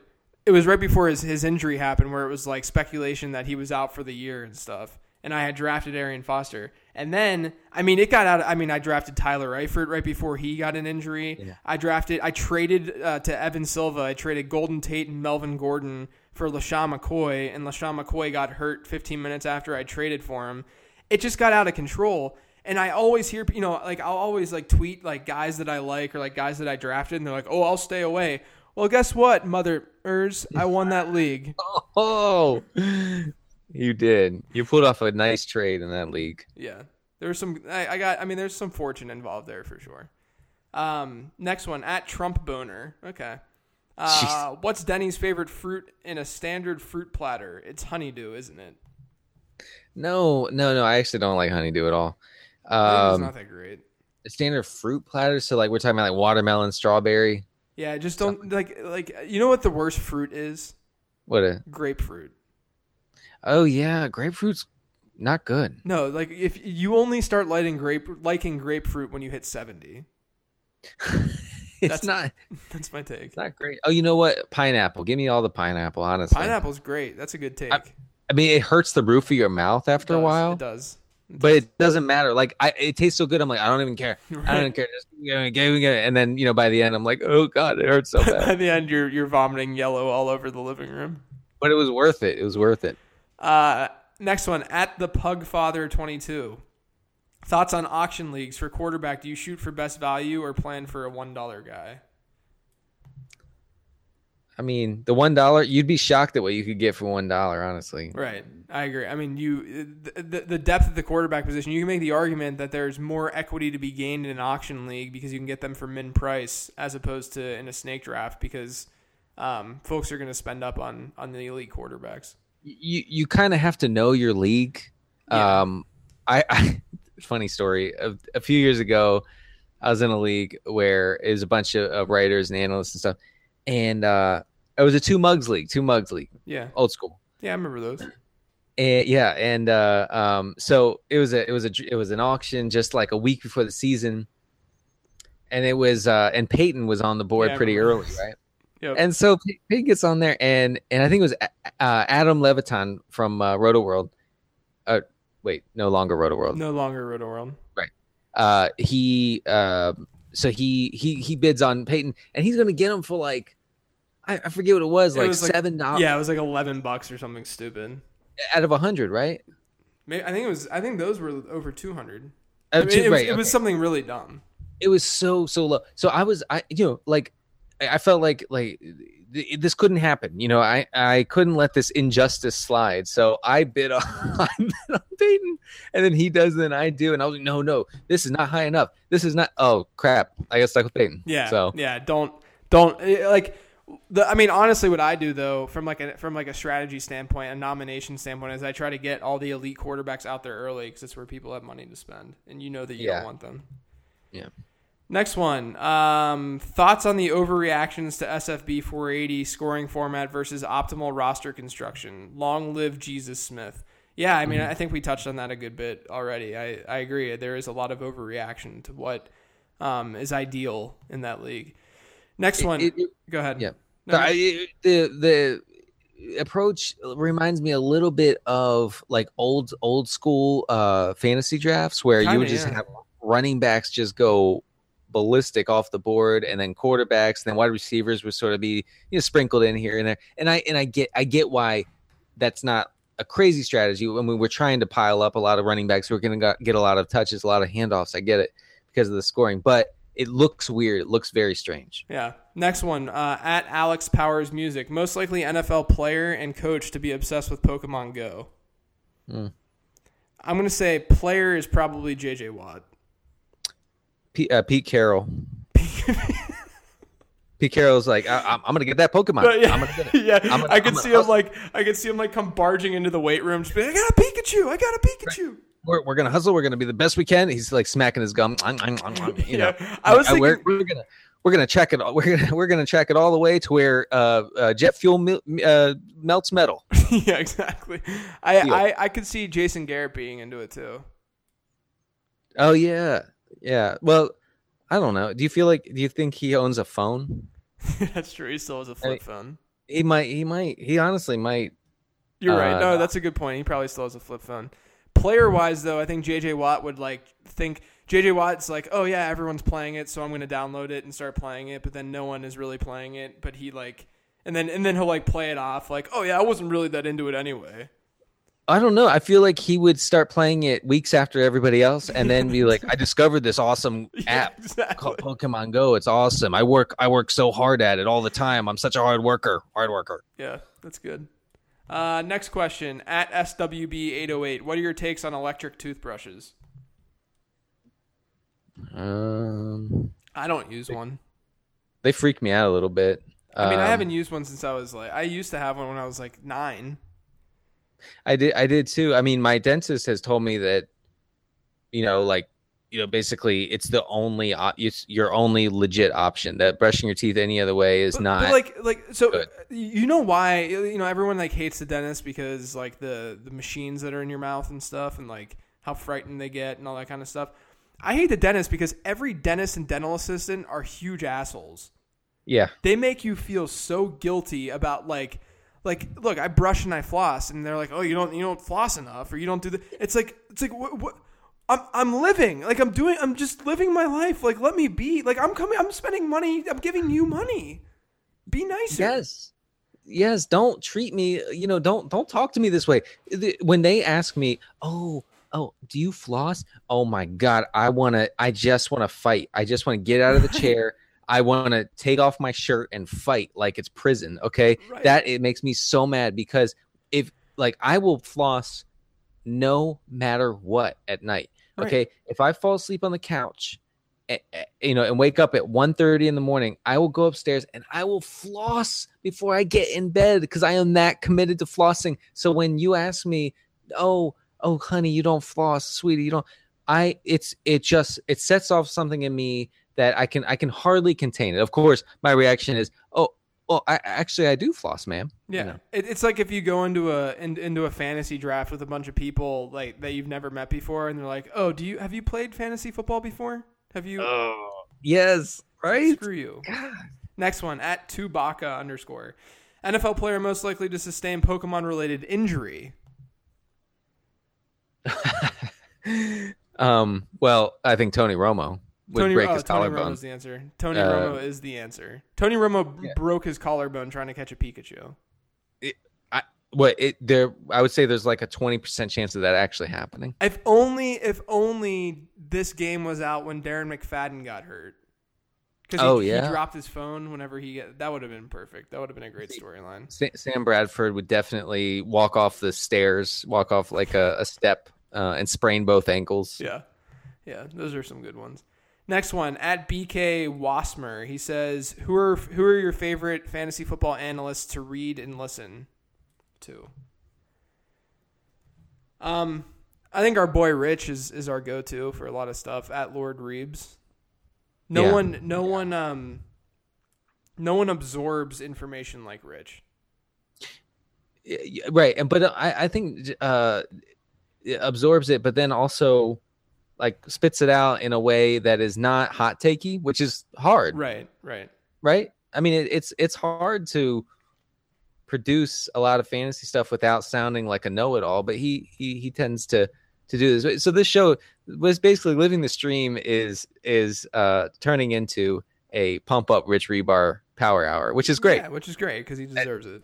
it was right before his, his injury happened where it was like speculation that he was out for the year and stuff. And I had drafted Arian Foster. And then, I mean, it got out. I mean, I drafted Tyler Eifert right before he got an injury. Yeah. I drafted, I traded uh, to Evan Silva. I traded Golden Tate and Melvin Gordon for LeSean McCoy. And LeSean McCoy got hurt 15 minutes after I traded for him. It just got out of control. And I always hear, you know, like I'll always like tweet like guys that I like or like guys that I drafted, and they're like, "Oh, I'll stay away." Well, guess what, Mother motherers? I won that league. Oh, you did. You pulled off a nice trade in that league. Yeah, there's some. I, I got. I mean, there's some fortune involved there for sure. Um, next one at Trump Boner. Okay. Uh, what's Denny's favorite fruit in a standard fruit platter? It's honeydew, isn't it? No, no, no. I actually don't like honeydew at all. it's Um, not that great. A standard fruit platter. So like we're talking about like watermelon, strawberry. Yeah, just don't like like you know what the worst fruit is? What a Grapefruit. oh yeah, grapefruit's not good. No, like if you only start liking grape liking grapefruit when you hit seventy. It's That's- not. That's my take. It's not great. Oh, you know what? Pineapple. Give me all the pineapple. Honestly, Pineapple's great. That's a good take. I mean, it hurts the roof of your mouth after a while, It does. It but it doesn't matter. Like, I it tastes so good. I'm like, I don't even care. I don't care. Just give me, give me, give me. And then you know, by the end, I'm like, oh god, it hurts so bad. By the end, you're you're vomiting yellow all over the living room. but it was worth it. It was worth it. Uh, next one at the Pug Father twenty two. Thoughts on auction leagues for quarterback? Do you shoot for best value or plan for a one dollar guy? I mean, the one dollar, you'd be shocked at what you could get for one dollar. Honestly, Right, I agree. I mean, you the, the depth of the quarterback position. You can make the argument that there's more equity to be gained in an auction league because you can get them for min price as opposed to in a snake draft because um, folks are going to spend up on on the elite quarterbacks. you you kind of have to know your league. Yeah. Um, I, I funny story. A, a few years ago, I was in a league where it was a bunch of, of writers and analysts and stuff, and uh, it was a two mugs league, two mugs league, Yeah, old school. yeah, I remember those. And yeah, and uh, um, so it was a it was a it was an auction just like a week before the season, and it was uh, and Peyton was on the board Yeah, pretty early, right? Yep. And so Pey- Peyton gets on there, and and I think it was uh, Adam Levitan from uh, Roto World. Uh, wait, no longer Roto World. no longer Roto World. Right. Uh, he uh, so he he he bids on Peyton, and he's going to get him for like I, I forget what it was, It like was seven dollars Yeah, it was like eleven bucks or something stupid. out of a hundred, right? Maybe, I think it was. I think those were over two hundred. I mean, it, was, right, it was something really dumb. it was so so low. So I was I you know like I felt like like th- this couldn't happen. You know, I I couldn't let this injustice slide. So I bid on, I bid on Peyton, and then he does, then I do, and I was like, no, no, this is not high enough. This is not. Oh crap! I got stuck with Peyton. Yeah. So yeah, don't don't eh, like. The, I mean, honestly, what I do though, from like a from like a strategy standpoint, a nomination standpoint, is I try to get all the elite quarterbacks out there early because it's where people have money to spend, and you know that you Yeah. don't want them. Yeah. Next one. Um, thoughts on the overreactions to SFB 480 scoring format versus optimal roster construction. Long live Jesus Smith. Yeah, I mean, Mm-hmm. I think we touched on that a good bit already. I, I agree. There is a lot of overreaction to what um, is ideal in that league. Next one. It- it- Go ahead. yeah. No, I, it- the the approach reminds me a little bit of like old old school uh fantasy drafts where you Kinda, would just yeah. have running backs just go ballistic off the board and then quarterbacks and then wide receivers would sort of be you know sprinkled in here and there and i and i get i get why that's not a crazy strategy when we're trying to pile up a lot of running backs who are going to get a lot of touches a lot of handoffs i get it because of the scoring but it looks weird it looks very strange Yeah. Next one. Uh, at Alex Powers Music. Most likely NFL player and coach to be obsessed with Pokemon Go. Hmm. I'm going to say player is probably JJ Watt. Pete, uh, Pete Carroll. Pete Carroll's like, I, I'm, I'm gonna get that Pokemon. But yeah, I'm gonna get it. yeah. I'm gonna- I could see gonna- him like I could see him like come barging into the weight room, just be like, I got a Pikachu, I got a Pikachu. We're, we're gonna hustle. We're gonna be the best we can. He's like smacking his gum. You know, Yeah. I was Uh, we're, we're gonna we're gonna check it. all- We're gonna we're gonna check it all the way to where uh, uh, jet fuel mel- uh, melts metal. yeah, exactly. I, Deal. I I could see Jason Garrett being into it too. Oh yeah, yeah. Well, I don't know. Do you feel like? Do you think he owns a phone? That's true. He still has a flip phone. He might. He might. He honestly might. You're right. Uh, No, that's a good point. He probably still has a flip phone. Player wise, though, I think JJ Watt would like think JJ Watt's like, oh yeah, everyone's playing it, so I'm going to download it and start playing it. But then no one is really playing it. But he like, and then and then he'll like play it off like, oh yeah, I wasn't really that into it anyway. I don't know. I feel like he would start playing it weeks after everybody else, and then be like, "I discovered this awesome Yeah, app exactly. called Pokemon Go. It's awesome. I work. I work so hard at it all the time. I'm such a hard worker. Hard worker. Yeah, that's good. Uh, next question at SWB808. What are your takes on electric toothbrushes? Um, I don't use one. they freak me out a little bit. I mean, I Um, haven't used one since I was like, I used to have one when I was like nine. I did. I did too. I mean, my dentist has told me that, you know, like, you know, basically, it's the only. op- It's your only legit option. That brushing your teeth any other way is But, not. but like, like, so good. you know why? You know, everyone like hates the dentist because like the the machines that are in your mouth and stuff, and like how frightened they get and all that kind of stuff. I hate the dentist because every dentist and dental assistant are huge assholes. yeah. they make you feel so guilty about like like look i brush and i floss and they're like oh you don't you don't floss enough or you don't do the it's like it's like what, what I'm, I'm living like i'm doing i'm just living my life like let me be like i'm coming i'm spending money i'm giving you money be nicer Yes. Yes, don't treat me, you know, don't don't talk to me this way. When they ask me, "Oh, oh, do you floss?" Oh my god, I want to I just want to fight. I just want to get out of the chair. I want to take off my shirt and fight like it's prison, okay? Right. That it makes me so mad because if like I will floss no matter what at night. Okay? If I fall asleep on the couch you know, and wake up at 1.30 in the morning, I will go upstairs and I will floss before I get in bed because I am that committed to flossing. So when you ask me, oh, oh, honey, you don't floss, sweetie, you don't, I, it's, it just, it sets off something in me that I can, I can hardly contain it. Of course, my reaction is, oh, well, I actually I do floss, ma'am. yeah You know. it, it's like if you go into a in, into a fantasy draft with a bunch of people like that you've never met before and they're like oh do you have you played fantasy football before have you Oh, yes, right. Screw you. Next one at Tubaka underscore. NFL player most likely to sustain Pokemon related injury. um, well, I think Tony Romo would Tony, break oh, his Tony collarbone. Romo's the answer. Tony Uh, Romo is the answer. Tony Romo Yeah. broke his collarbone trying to catch a Pikachu. What it there? I would say there's like a twenty percent chance of that actually happening. If only if only this game was out when Darren McFadden got hurt. Because Oh, he, yeah? he dropped his phone whenever he get, that would have been perfect. That would have been a great storyline. Sam Bradford would definitely walk off the stairs, walk off like a, a step, uh, and sprain both ankles. Yeah, yeah, those are some good ones. Next one at BK Wasmer. He says, "Who are who are your favorite fantasy football analysts to read and listen to?" Um, I think our boy Rich is is our go to for a lot of stuff. At Lord Reebs, no Yeah. one, no one, um, no one absorbs information like Rich. Y- y- Right, and but I, I think uh, it absorbs it, but then also like spits it out in a way that is not hot takey, which is hard. Right, right. right? I mean, it, it's it's hard to produce a lot of fantasy stuff without sounding like a know-it-all, but he he he tends to to do this. So this show was basically living the stream is is uh turning into a pump up Rich Hribar power hour, which is great. Yeah, which is great because he deserves it.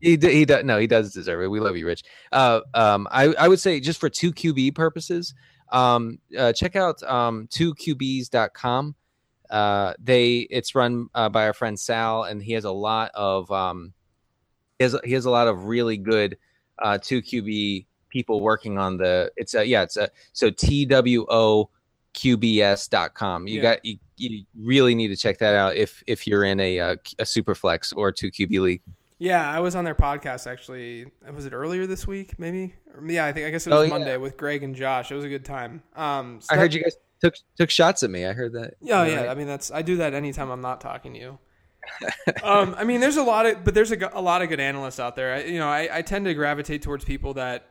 He d- he does no, he does deserve it. We love you, Rich. Uh, um, I I would say just for two QB purposes, um, uh, check out um 2QBs.com. Uh, they it's run uh, by our friend Sal, and he has a lot of um, he has he has a lot of really good uh 2QB people working on the it's a yeah it's a so TWO qbs.com you Yeah. got you, you really need to check that out if if you're in a a, a super flex or 2 qb league Yeah, I was on their podcast actually. Was it earlier this week? Maybe. Yeah, I think I guess it was Oh, yeah. Monday with Greg and Josh. It was a good time. Um, so I that- heard you guys took took shots at me. I heard that. Yeah, yeah. right? I mean, that's I do that anytime I'm not talking to you. um, I mean, there's a lot of, but there's a, a lot of good analysts out there. I, you know, I, I tend to gravitate towards people that,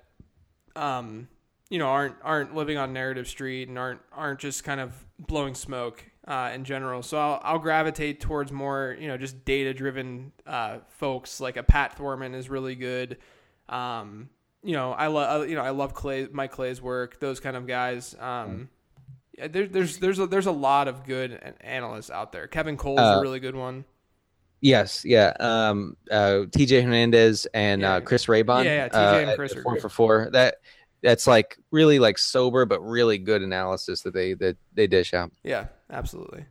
um, you know, aren't aren't living on narrative street and aren't aren't just kind of blowing smoke uh, in general. So I'll, I'll gravitate towards more, you know, just data driven uh, folks. Like a Pat Thorman is really good. Um, you know, I love you know I love Clay Mike Clay's work. Those kind of guys. Um, yeah, there, there's there's a, there's a lot of good analysts out there. Kevin Cole's Uh, a really good one. Yes, yeah. Um, uh, TJ Hernandez and Yeah. uh, Chris Raybon. Yeah, yeah, TJ uh, and Chris the are four for four. That that's like really like sober but really good analysis that they that they dish out. Yeah, absolutely.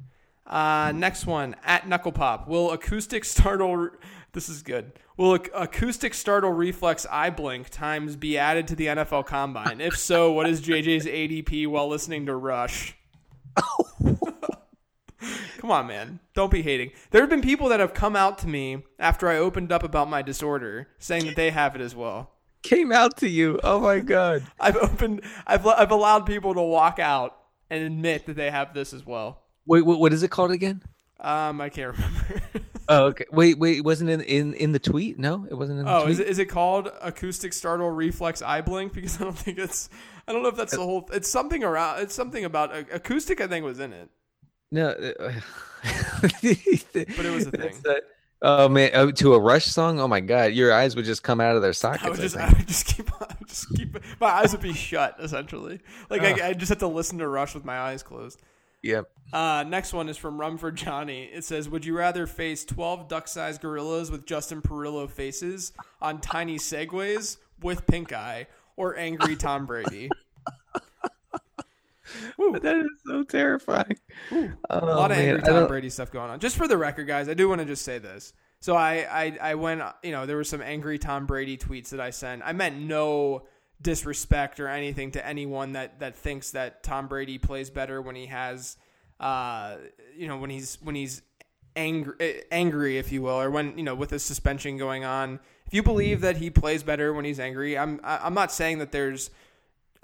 Uh, next one at Knuckle Pop. Will acoustic startle? This is good. Will ac- acoustic startle reflex eye blink times be added to the NFL Combine? If so, what is JJ's ADP while listening to Rush? Come on, man. Don't be hating. There have been people that have come out to me after I opened up about my disorder, saying that they have it as well. Came out to you. Oh my god. I've opened. I've I've allowed people to walk out and admit that they have this as well. Wait, what, what is it called again? Um, I can't remember. Oh, okay. Wait, wait. It wasn't in in in the tweet. No, it wasn't in the oh, tweet. is it is it called acoustic startle reflex eye blink? Because I don't think it's. I don't know if that's the whole. It's something around. It's something about acoustic. I think was in it. No. uh, But it was a That's thing. that- oh man, oh, to a Rush song. Oh my god, your eyes would just come out of their sockets. I would just. I I would just keep. I would just keep. My eyes would be shut essentially. Like I, I just have to listen to Rush with my eyes closed. Yep. Uh, next one is from Rumford Johnny. It says, "Would you rather face twelve duck-sized gorillas with Justin Perillo faces on tiny segways with pink eye, or angry Tom Brady?" That is so terrifying. a Oh, lot of angry Tom Brady stuff going on. Just for the record, guys, I do want to just say this. So I, I, I went, you know, there were some angry Tom Brady tweets that I sent. I meant no disrespect or anything to anyone that that thinks that Tom Brady plays better when he has, uh, you know, when he's when he's angry, angry, if you will, or when you know with a suspension going on. If you believe that he plays better when he's angry, I'm I'm not saying that there's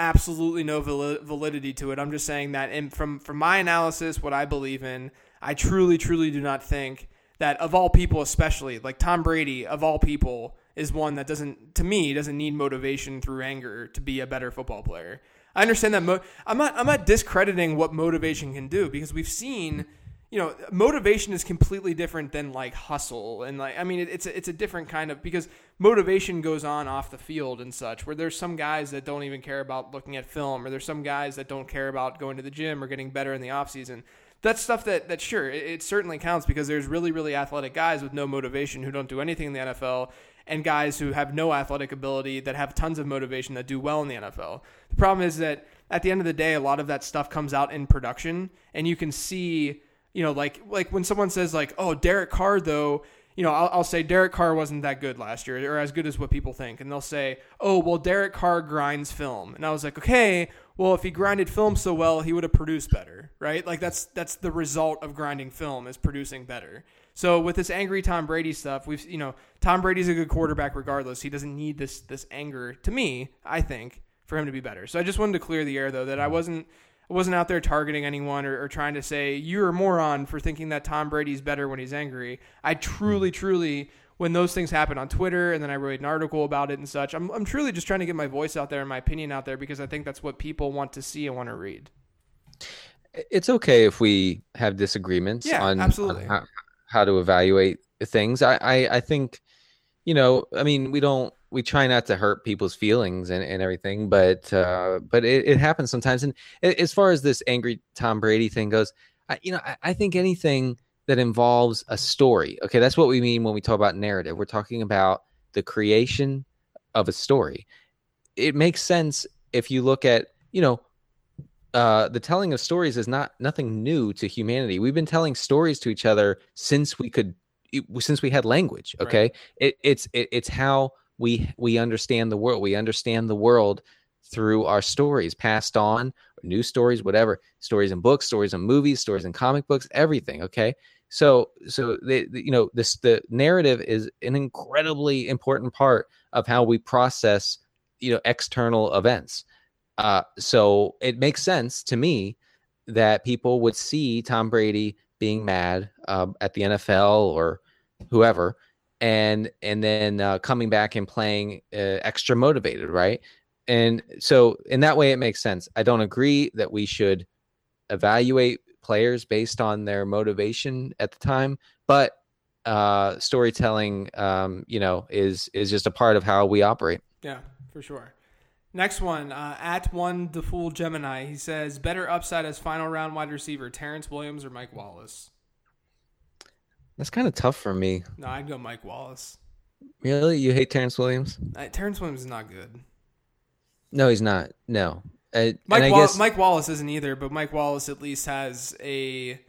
absolutely no validity to it. I'm just saying that in, from from my analysis, what I believe in, I truly, truly do not think that of all people, especially like Tom Brady, of all people, is one that doesn't, to me, doesn't need motivation through anger to be a better football player. I understand that. Mo- I'm not. I'm not discrediting what motivation can do because we've seen. You know, motivation is completely different than like hustle and like I mean, it, it's a, it's a different kind of because motivation goes on off the field and such. Where there's some guys that don't even care about looking at film, or there's some guys that don't care about going to the gym or getting better in the off season. That's stuff that that sure it, it certainly counts because there's really really athletic guys with no motivation who don't do anything in the NFL, and guys who have no athletic ability that have tons of motivation that do well in the NFL. The problem is that at the end of the day, a lot of that stuff comes out in production, and you can see You know, like like when someone says like, "Oh, Derek Carr though," you know, I'll, I'll say Derek Carr wasn't that good last year or as good as what people think, and they'll say, "Oh, well, Derek Carr grinds film," and I was like, "Okay, well, if he grinded film so well, he would have produced better, right? Like that's that's the result of grinding film is producing better." So with this angry Tom Brady stuff, we've you know Tom Brady's a good quarterback regardless. He doesn't need this this anger to me, I think, for him to be better. So I just wanted to clear the air though that I wasn't wasn't out there targeting anyone or, or trying to say you're a moron for thinking that Tom Brady's better when he's angry. I truly, hmm. truly when those things happen on Twitter and then I wrote an article about it and such, I'm I'm truly just trying to get my voice out there and my opinion out there because I think that's what people want to see and want to read. It's okay if we have disagreements Yeah, on, absolutely. on how, how to evaluate things. I, I, I think, you know, I mean, we don't, we try not to hurt people's feelings and, and everything, but, uh, but it, it happens sometimes. And as far as this angry Tom Brady thing goes, I, you know, I, I think anything that involves a story, okay, that's what we mean when we talk about narrative. We're talking about the creation of a story. It makes sense if you look at, you know, uh, the telling of stories is not nothing new to humanity. We've been telling stories to each other since we could, since we had language. Right. Okay, it, it's it, it's how we we understand the world. We understand the world through our stories passed on, new stories, whatever, stories in books, stories in movies, stories in comic books, everything. Okay, so so you know this the narrative is an incredibly important part of how we process you know external events. Uh, so it makes sense to me that people would see Tom Brady being mad um, at the NFL or whoever, and and then uh, coming back and playing uh, extra motivated, right? And so in that way, it makes sense. I don't agree that we should evaluate players based on their motivation at the time, but uh, storytelling, um, you know, is is just a part of how we operate. Yeah, for sure. Next one, uh, at one the fool Gemini. He says better upside as final round wide receiver, Terrance Williams or Mike Wallace. That's kind of tough for me. No, I'd go Mike Wallace. Really, you hate Terrance Williams? Uh, Terrance Williams is not good. No, he's not. No. Uh, Mike Wall- guess Mike Wallace isn't either, but Mike Wallace at least has a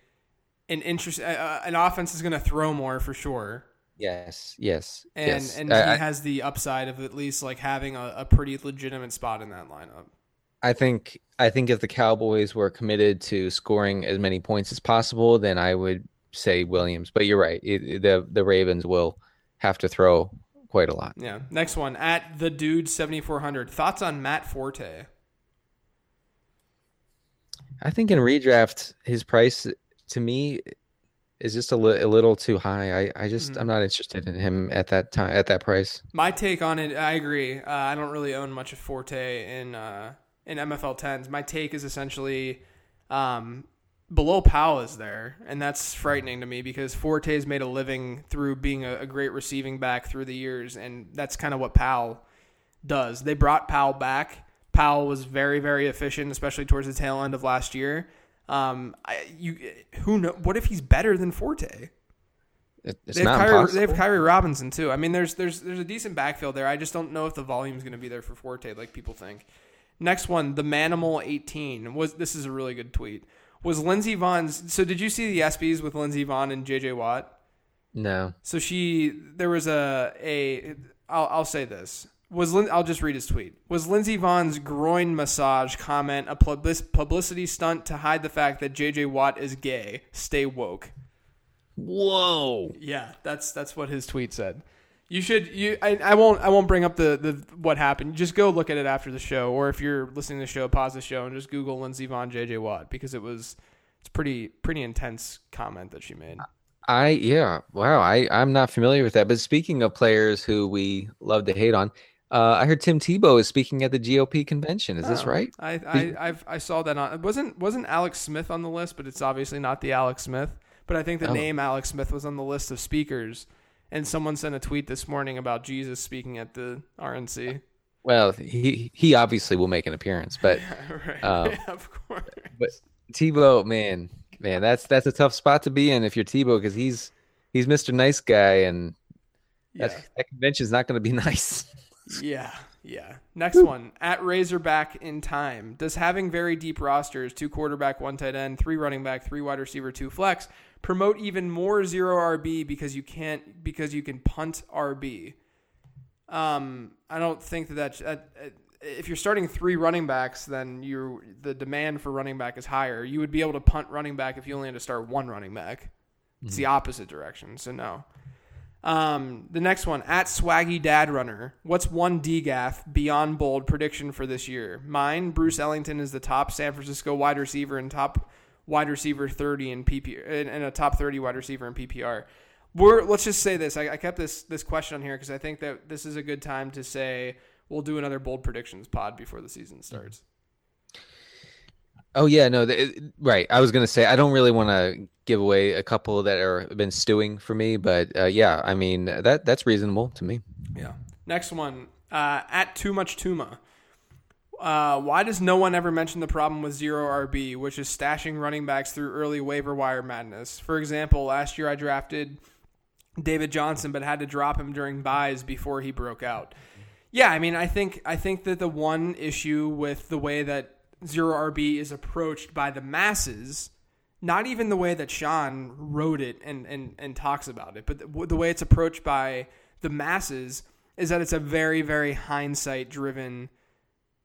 an interest. Uh, an offense is going to throw more for sure, yes, yes, and yes. and he I- has the upside of at least like having a, a pretty legitimate spot in that lineup. I think I think if the Cowboys were committed to scoring as many points as possible, then I would say Williams. But you're right. It, the the Ravens will have to throw quite a lot. Yeah. Next one at the dude seventy four hundred. Thoughts on Matt Forte? I think in redraft, his price to me is just a, li- a little too high. I, I just Mhm. I'm not interested in him at that time at that price. My take on it, I agree. Uh, I don't really own much of Forte in uh, in MFL tens. My take is essentially um, Bilal Powell is there, and that's frightening to me because Forte's made a living through being a, a great receiving back through the years, and that's kind of what Powell does. They brought Powell back. Powell was very very efficient, especially towards the tail end of last year. Um, I, you who know? What if he's better than Forte? It, it's they have, not Kyrie, impossible. they have Khiry Robinson too. I mean, there's there's there's a decent backfield there. I just don't know if the volume's going to be there for Forte like people think. Next one, the Manimal 18 was this is a really good tweet. Was Lindsey Vonn's? So did you see the ESPYS with Lindsey Vonn and JJ Watt? no. So she there was a a I'll I'll say this. Was Lin, I'll just read his tweet. Was Lindsey Vonn's groin massage comment a public- publicity stunt to hide the fact that JJ Watt is gay? Stay woke. Whoa. Yeah, that's that's what his tweet said. You should you I, I won't I won't bring up the, the what happened. Just go look at it after the show, or if you're listening to the show, pause the show and just Google Lindsey Vonn JJ Watt because it was it's pretty pretty intense comment that she made. I yeah. Wow. I I'm not familiar with that. But speaking of players who we love to hate on, uh, I heard Tim Tebow is speaking at the GOP convention. Is this Oh, right? I I I've, I saw that on it wasn't wasn't Alex Smith on the list, but it's obviously not the Alex Smith. But I think the Oh. name Alex Smith was on the list of speakers. And someone sent a tweet this morning about Jesus speaking at the RNC. Well, he he obviously will make an appearance, but right. Um, of course. but Tebow, man, man, that's that's a tough spot to be in if you're Tebow because he's he's Mr. Nice Guy, and Yeah. that that convention's not going to be nice. Yeah. Yeah. Next one at Razorback in time. Does having very deep rosters, two quarterback, one tight end, three running back, three wide receiver, two flex, promote even more zero RB because you can't because you can punt RB? Um, I don't think that that's uh, uh, if you're starting three running backs, then you the demand for running back is higher. You would be able to punt running back if you only had to start one running back. It's the opposite direction. So no. Um, the next one at Swaggy Dad Runner. What's one DGAF beyond bold prediction for this year? Mine, Bruce Ellington is the top San Francisco wide receiver and top wide receiver 30 in PPR and and a top 30 wide receiver in PPR. We're let's just say this. I, I kept this this question on here because I think that this is a good time to say we'll do another bold predictions pod before the season starts. Oh yeah, no, the, it- right. I was gonna say I don't really want to give away a couple that are been stewing for me, but uh, yeah, I mean that that's reasonable to me. Yeah. Next one uh, at Too Much Tuma. Uh, why does no one ever mention the problem with zero RB, which is stashing running backs through early waiver wire madness? For example, last year I drafted David Johnson, but had to drop him during byes before he broke out. Yeah, I mean, I think I think that the one issue with the way that zero RB is approached by the masses, not even the way that Shawn wrote it and and, and talks about it, but the, the way it's approached by the masses is that it's a very very hindsight driven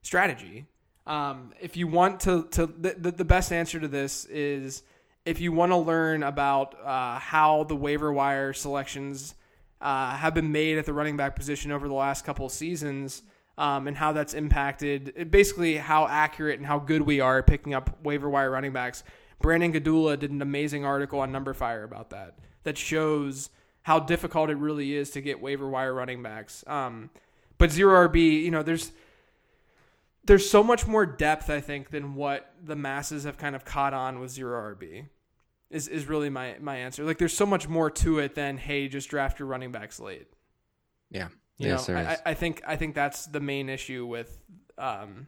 strategy. Um, if you want to, to the, the, best answer to this is if you want to learn about uh, how the waiver wire selections uh, have been made at the running back position over the last couple of seasons um, and how that's impacted basically how accurate and how good we are picking up waiver wire running backs. Brandon Gdula did an amazing article on Numberfire about that that shows how difficult it really is to get waiver wire running backs. Um, but zero RB, you know, there's there's so much more depth, I think, than what the masses have kind of caught on with zero RB. Is is really my my answer. Like, there's so much more to it than hey, just draft your running backs late. Yeah. You yes, know, there I, is. I I think I think that's the main issue with um,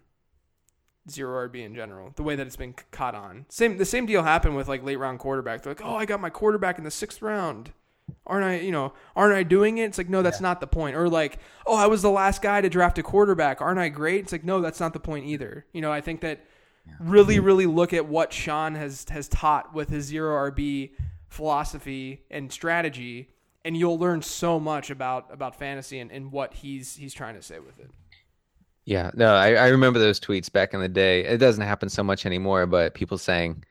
zero RB in general. The way that it's been caught on. Same the same deal happened with like late round quarterback. They're like, oh, I got my quarterback in the sixth round. Aren't I, you know, aren't I doing it? It's like, no, that's not the point. Or like, oh, I was the last guy to draft a quarterback. Aren't I great? It's like, no, that's not the point either. You know, I think that really, really look at what Shawn has has taught with his zero RB philosophy and strategy, and you'll learn so much about about fantasy and, and what he's he's trying to say with it. Yeah, no, I, I remember those tweets back in the day. It doesn't happen so much anymore, but people saying,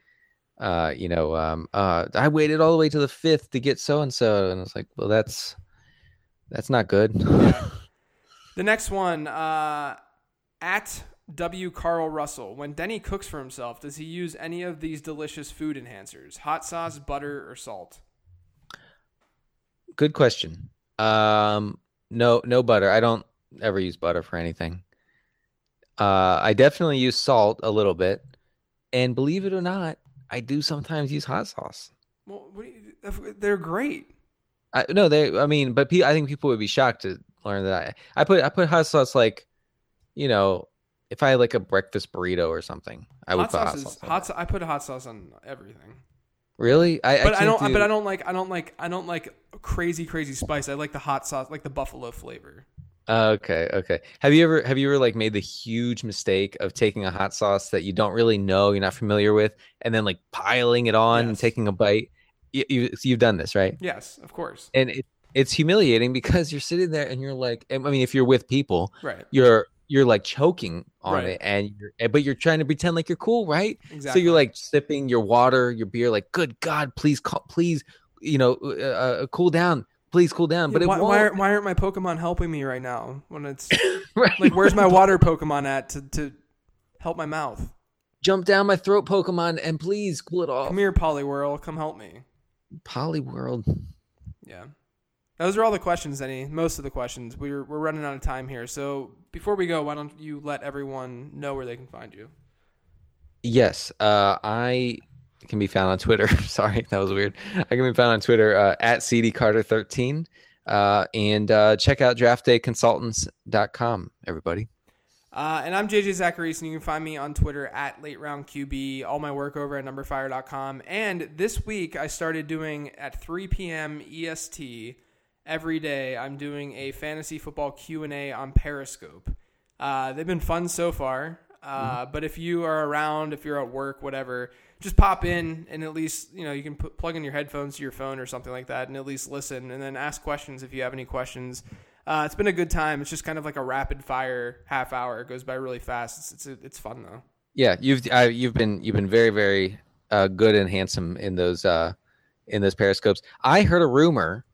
uh, you know, um, uh, I waited all the way to the fifth to get so and so, and it's like, well, that's that's not good. The next one, uh, at W. Carl Russell. When Denny cooks for himself, does he use any of these delicious food enhancers? Hot sauce, butter, or salt? good question. Um, no, no butter. I don't ever use butter for anything. Uh, I definitely use salt a little bit, and believe it or not, I do sometimes use hot sauce. Well, what do you, they're great. I, no, they. I mean, but pe- I think people would be shocked to learn that I, I put I put hot sauce like, you know, if I had like a breakfast burrito or something, I would Hot put hot sauce. hot. I put hot sauce on everything. Really? I, But I, can't don't. Do, But I don't like. I don't like. I don't like crazy, crazy spice. I like the hot sauce, like the buffalo flavor. Okay, okay. Have you ever have you ever like made the huge mistake of taking a hot sauce that you don't really know, you're not familiar with, and then like piling it on and taking a bite? You, you you've done this, right? Yes, of course. And it, it's humiliating because you're sitting there and you're like, I mean, if you're with people, Right. you're you're like choking on Right. it, and you're but you're trying to pretend like you're cool, right? Exactly. So you're like sipping your water, your beer, like, good God, please, call, please, you know, uh, uh, cool down, please cool down. But Yeah, it why, why, aren't, why aren't my Pokemon helping me right now? When it's right? like, where's my water Pokemon at to, to help my mouth? jump down my throat, Pokemon, and please cool it off. Come here, Poliwhirl. Come help me. Poliwhirl. Yeah. Those are all the questions, Any Most of the questions. We're we're running out of time here. So before we go, why don't you let everyone know where they can find you? Yes, uh, I can be found on Twitter. Sorry, that was weird. I can be found on Twitter uh, at cdcarter13. Uh, and uh, check out draftdayconsultants.com, everybody. Uh, and I'm JJ Zachariason, and you can find me on Twitter at Late Round QB. All my work over at numberfire.com. And this week, I started doing at 3 p.m. EST every day. I'm doing a fantasy football Q and A on Periscope. Uh, they've been fun so far. Uh, Mm-hmm. But if you are around, if you're at work, whatever, just pop in and at least you know you can put, plug in your headphones to your phone or something like that, and at least listen, and then ask questions if you have any questions. Uh, it's been a good time. It's just kind of like a rapid fire half hour. It goes by really fast. It's it's, it's fun though. Yeah, you've uh, you've been you've been very very uh, good and handsome in those uh, in those periscopes. I heard a rumor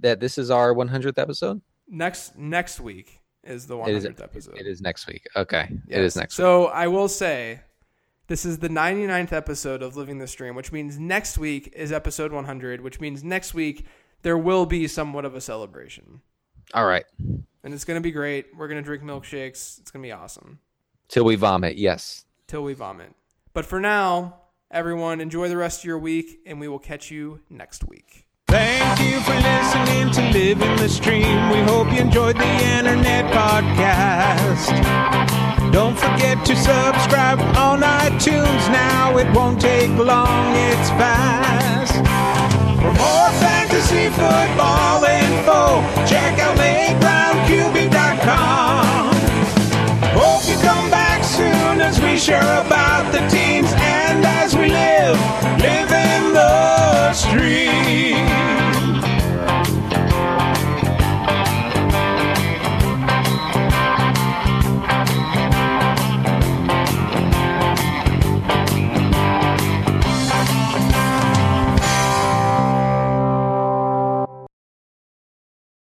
that this is our 100th episode. Next next week is the It is 100th episode. It is next week. Okay, it Yes. is next. week. So I will say, this is the 99th episode of Living the Stream, which means next week is episode 100, which means next week there will be somewhat of a celebration. All right, And it's going to be great. We're going to drink milkshakes. It's going to be awesome till we vomit. Yes. till we vomit. But for now, everyone, enjoy the rest of your week, and we will catch you next week. Thank you for listening to Living the Stream. We hope you enjoyed the internet podcast. Don't forget to subscribe on iTunes now. It won't take long, it's fast. For more fantasy football info, check out LateRoundQB.com. Hope you come back soon as we share about the team.